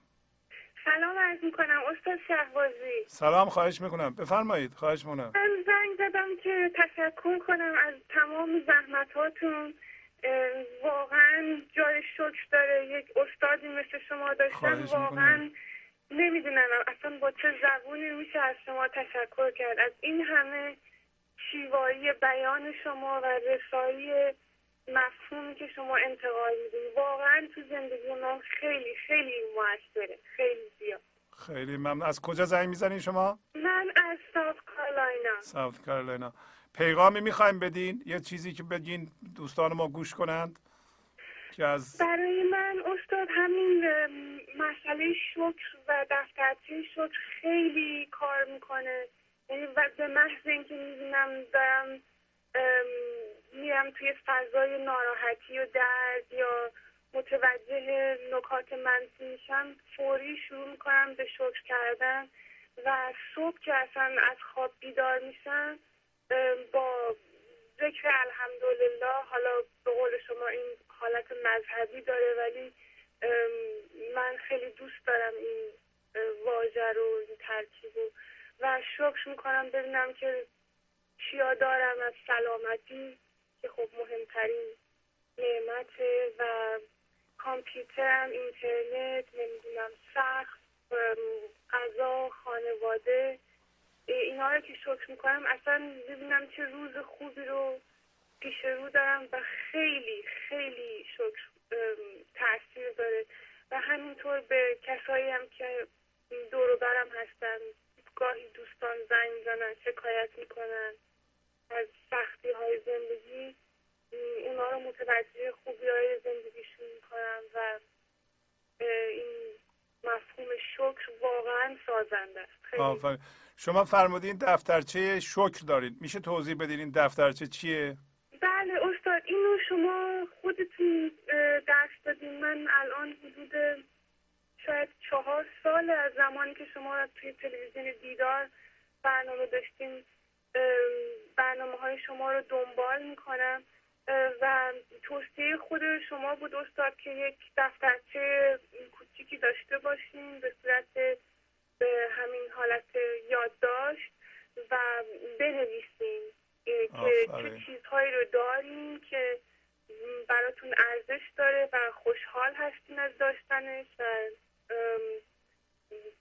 سلام عرض می‌کنم استاد شهبازی. سلام خواهش می‌کنم. بفرمایید خواهش می‌کنم. من زنگ زدم که تشکر کنم از تمام زحمتاتون. واقعا جای شکر داره. یک استادی مثل شما داشتن واقعا نمی‌دونم اصلا با چه زبونی میشه از شما تشکر کرد. از این همه شیوایی بیان شما و رسایی مفهومی که شما انتقال می‌دید واقعا تو زندگی من خیلی خیلی موثره خیلی زیاد. خیلی ممنون. از کجا زنگ می‌زنین شما؟ من از ساوت کارولاینا ساوت کارولاینا پیغامی می‌خوایم بدین. یه چیزی که بگین دوستان ما گوش کنند. که از برای من استاد همین مسئله شکر و دفترچه شکر خیلی کار می‌کنه. یعنی به محض اینکه می‌بینم دارم میرم توی فضای ناراحتی و درد یا متوجه نکات منفی میشم فوری شروع می‌کنم به شکر کردن و صبح که اصلا از خواب بیدار میشم با ذکر الحمدلله حالا به قول شما این حالت مذهبی داره ولی من خیلی دوست دارم این واژه رو این ترکیب رو. و شکر می‌کنم ببینم که چیا دارم از سلامتی که خب مهمترین نعمته و کامپیوترم اینترنت نمی‌دونم سخت غذا خانواده. اینا رو که شکر می‌کنم اصلا ببینم چه روز خوبی رو پیش رو دارم و خیلی خیلی شکر تاثیر داره. و همینطور به کسایی هم که دور برم هستن گاهی دوستان زنگ می‌زنن شکایت می‌کنن از سختی های زندگی. اونا رو متوجه خوبی های زندگیشون می‌کنم و این مفهوم شکر واقعا سازنده است. شما فرمودین دفترچه شکر دارید. میشه توضیح بدین این دفترچه چیه؟ بله استاد اینو شما خودتون درس دادین. من الان حدود شاید چهار سال از زمانی که شما توی تلویزیون دیدار برنامه داشتین برنامه های شما رو دنبال می‌کنم. و توصیه خود شما بود استاد که یک دفترچه کوچیکی داشته باشیم به صورت به همین حالت یادداشت و بنویسیم که چه. چیزهایی رو داریم که براتون ارزش داره و خوشحال هستین از داشتنش و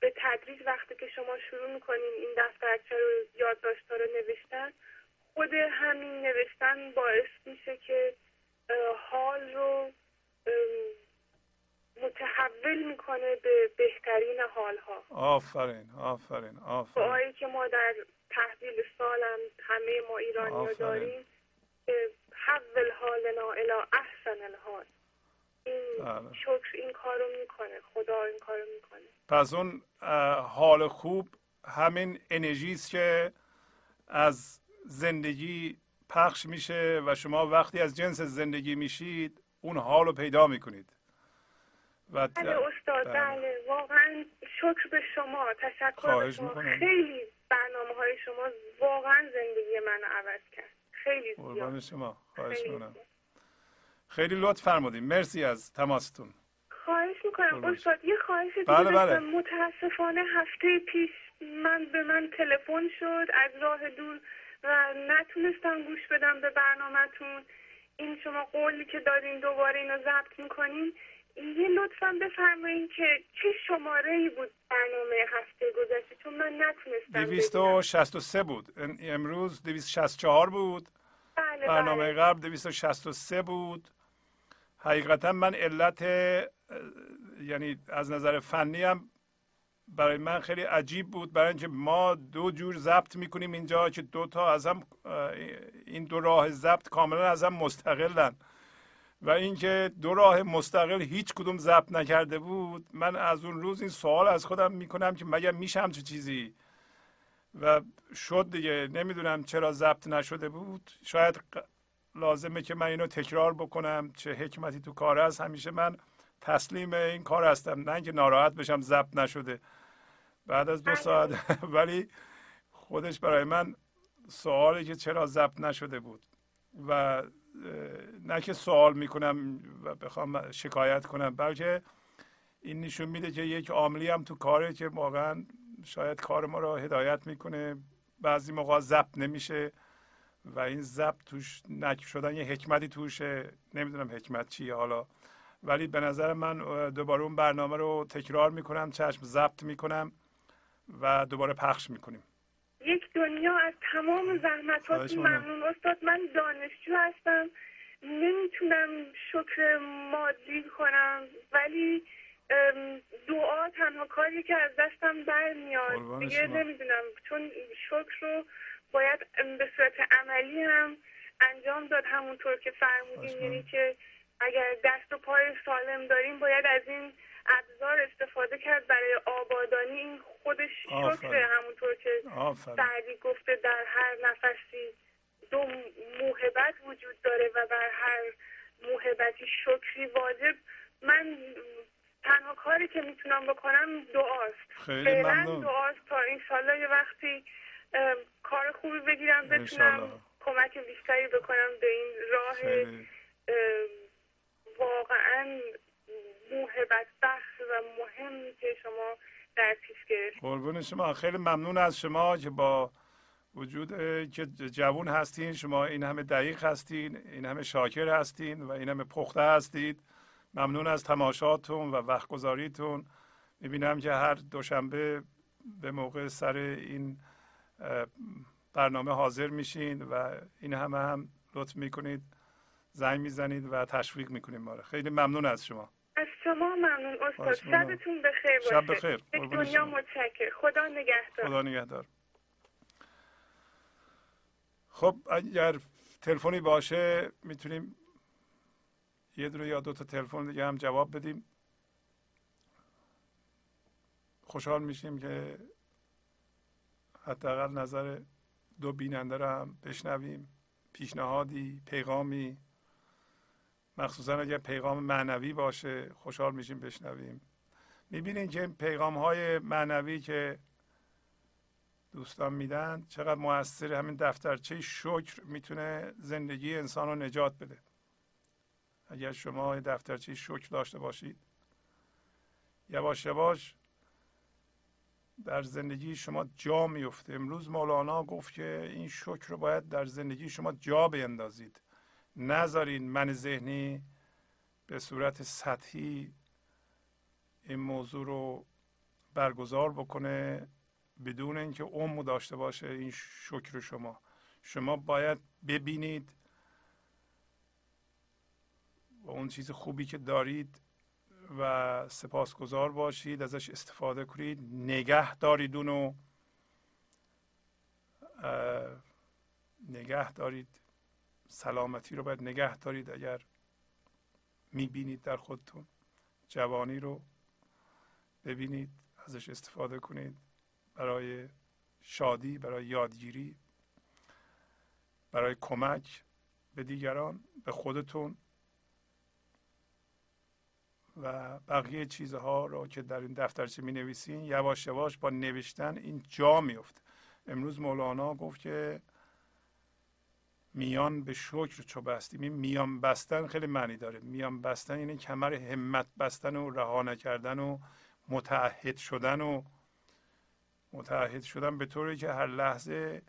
به تدریج وقتی که شما شروع می‌کنین این دفترچه رو یادداشت‌ها رو نوشتن خود همین نوشتن باعث میشه که حال رو متحول می‌کنه به بهترین حالها آفرین آفرین آفرین دعایی که ما در تحویل سالم همه ما ایرانی. داریم که حول حالنا الى احسن الحال این بله. شکر این کارو می‌کنه خدا این کارو می‌کنه پس اون حال خوب همین انرژی است که از زندگی پخش میشه و شما وقتی از جنس زندگی میشید اون حال رو پیدا می‌کنید. و بله استاد بله. بله. واقعا شکر به شما. تشکر به شما. می‌کنم. خیلی برنامه های شما واقعا زندگی من عوض کرد. خیلی قربان زیاد شما. خواهش خیلی می‌کنم. زیاد. خیلی لطف فرمودین. مرسی از تماستون. خواهش می‌کنم. استاد یه خواهش بله، بله. متاسفانه هفته پیش من به من تلفن شد. از راه دور و نتونستم گوش بدم به برنامهتون. این شما قولی که دادین دوباره اینو ضبط می‌کنین. یه لطفا بفرمایین که چه شماره ای بود برنامه هفته گذشته؟ چون من نتونستم ببینم. 263 بود. ام- امروز 264 بود. بله برنامه بله. قبل 263 بود. حقیقتا من علت یعنی از نظر فنی هم برای من خیلی عجیب بود برای اینکه ما دو جور ضبط می‌کنیم اینجا که دو تا از هم این دو راه ضبط کاملا از هم مستقلن. و اینکه دو راه مستقل هیچ کدوم ضبط نکرده بود من از اون روز این سوال از خودم می‌کنم که مگر میشه همچه چیزی؟ و شد دیگه. نمی‌دونم چرا ضبط نشده بود. شاید لازمه که من اینو تکرار بکنم چه حکمتی تو کار هست. همیشه من تسلیم این کار هستم. نه اینکه ناراحت بشم ضبط نشده. بعد از دو ساعت ولی خودش برای من سوالی که چرا ضبط نشده بود و نه که سوال می‌کنم و بخوام شکایت کنم بلکه این نشون میده که یک عاملی هم تو کاره که واقعا شاید کار ما رو هدایت می‌کنه. بعضی موقع ضبط نمیشه و این ضبط توش نک شدن یه حکمتی توشه. نمی‌دونم حکمت چیه حالا. ولی به نظر من دوباره اون برنامه رو تکرار می‌کنم چشم ضبط می‌کنم. و دوباره پخش می‌کنیم یک دنیا از تمام زحمتاتون. ممنون استاد من دانشجو هستم نمی‌تونم شکر مادی کنم ولی دعا تنها کاری که از دستم برمیاد دیگه. نمی‌دونم چون شکر رو باید به صورت عملی هم انجام داد همونطور که فرمودین خواهش یعنی. که اگر دست و پای سالم داریم باید از این ابزار استفاده کرد برای آبادانی این خودش. شکره همونطور که سعدی گفته در هر نفسی دو موهبت وجود داره و بر هر موهبتی شکری واجب. من تنها کاری که می‌تونم بکنم دعاست. خیلی فعلا ممنون. دعاست تا انشالله یه وقتی کار خوبی بگیرم بتونم. کمک بیشتری بکنم به این راه واقعا موهبت بخش و مهمی که شما در پیش گرفت قربون شما. خیلی ممنون از شما که با وجود که جوون هستین شما این همه دقیق هستین این همه شاکر هستین و این همه پخته هستید. ممنون از تماشاتون و وقت گذاریتون می‌بینم که هر دوشنبه به موقع سر این برنامه حاضر میشین و این همه هم لطف می‌کنید زنگ می‌زنید و تشویق می‌کنید ما خیلی ممنون از شما. از شما ممنون استاد. شبتون بخیر باشه. شب بخیر. دنیا. متشکر خدا نگهدار. خدا نگهدار. خب اگر تلفنی باشه می‌تونیم یه دونه یا دو تا تلفن دیگه هم جواب بدیم. خوشحال میشیم که حداقل نظر دو بیننده رو هم بشنویم. پیشنهادی پیغامی. مخصوصا اگر پیغام معنوی باشه خوشحال میشیم بشنویم. می‌بینین که پیغام های معنوی که دوستان میدن چقدر موثر همین دفترچه شکر می‌تونه زندگی انسان رو نجات بده. اگر شما دفترچه شکر داشته باشید یواش یواش در زندگی شما جا میفته امروز مولانا گفت که این شکر رو باید در زندگی شما جا بیندازید. نذارین من ذهنی به صورت سطحی این موضوع رو برگزار بکنه بدون اینکه عمق داشته باشه این شکر شما. شما باید ببینید و اون چیز خوبی که دارید و سپاسگزار باشید ازش استفاده کنید. نگه دارید اونو. نگه دارید. سلامتی رو باید نگه دارید اگر می‌بینید در خودتون. جوانی رو ببینید ازش استفاده کنید. برای شادی برای یادگیری برای کمک به دیگران به خودتون و بقیه چیزها رو که در این دفترچه می نویسین یواش یواش با نوشتن این جا میفته امروز مولانا گفت که میان به شکر چو بستیم این میان بستن خیلی معنی داره. میان بستن یعنی کمر همت بستن و رها نکردن و متعهد شدن و متعهد شدن به طوری که هر لحظه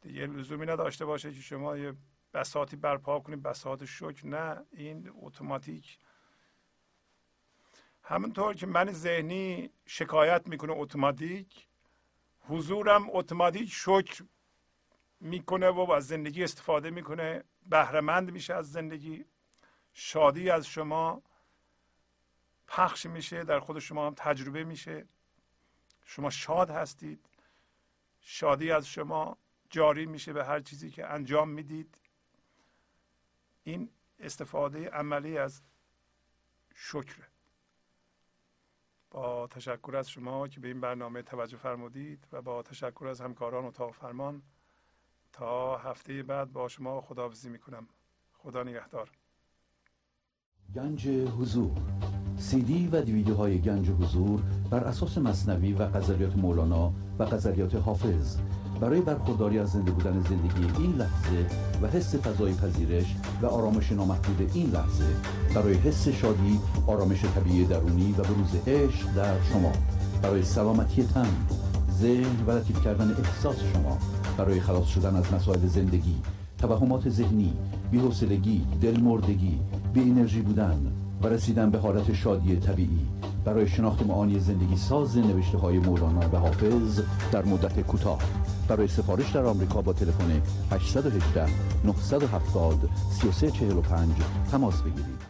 دیگه لزومی نداشته باشه که شما یه بساتی برپا کنید بساط شکر. نه این اتوماتیک. همونطور که من ذهنی شکایت می‌کنه اتوماتیک حضورم اتوماتیک شکر می‌کنه و از زندگی استفاده می‌کنه. بهرهمند میشه از زندگی. شادی از شما پخش میشه در خود شما هم تجربه میشه. شما شاد هستید. شادی از شما جاری میشه به هر چیزی که انجام می‌دید. این استفاده عملی از شکره با تشکر از شما که به این برنامه توجه فرمودید و با تشکر از همکاران اتاق فرمان تا هفته بعد با شما خداحافظی می‌کنم. خدا نگهدار. گنج حضور. سی دی و دیویدیوهای گنج حضور بر اساس مصنوی و غزلیات مولانا و غزلیات حافظ. برای برخورداری از زنده بودن زندگی این لحظه و حس فضای پذیرش و آرامش نامحدود این لحظه برای حس شادی آرامش طبیعی درونی و بروز عشق در شما. برای سلامتی تن ذهن و لطیف کردن احساس شما. برای خلاص شدن از مسائل زندگی توهمات ذهنی بی‌حوصلگی دلمردگی بی انرژی بودن و رسیدن به حالت شادی طبیعی. برای شناخت معانی زندگی ساز نوشته های مولانا و حافظ در مدت کوتاه. برای سفارش در آمریکا با تلفن 818 970 3345 تماس بگیرید.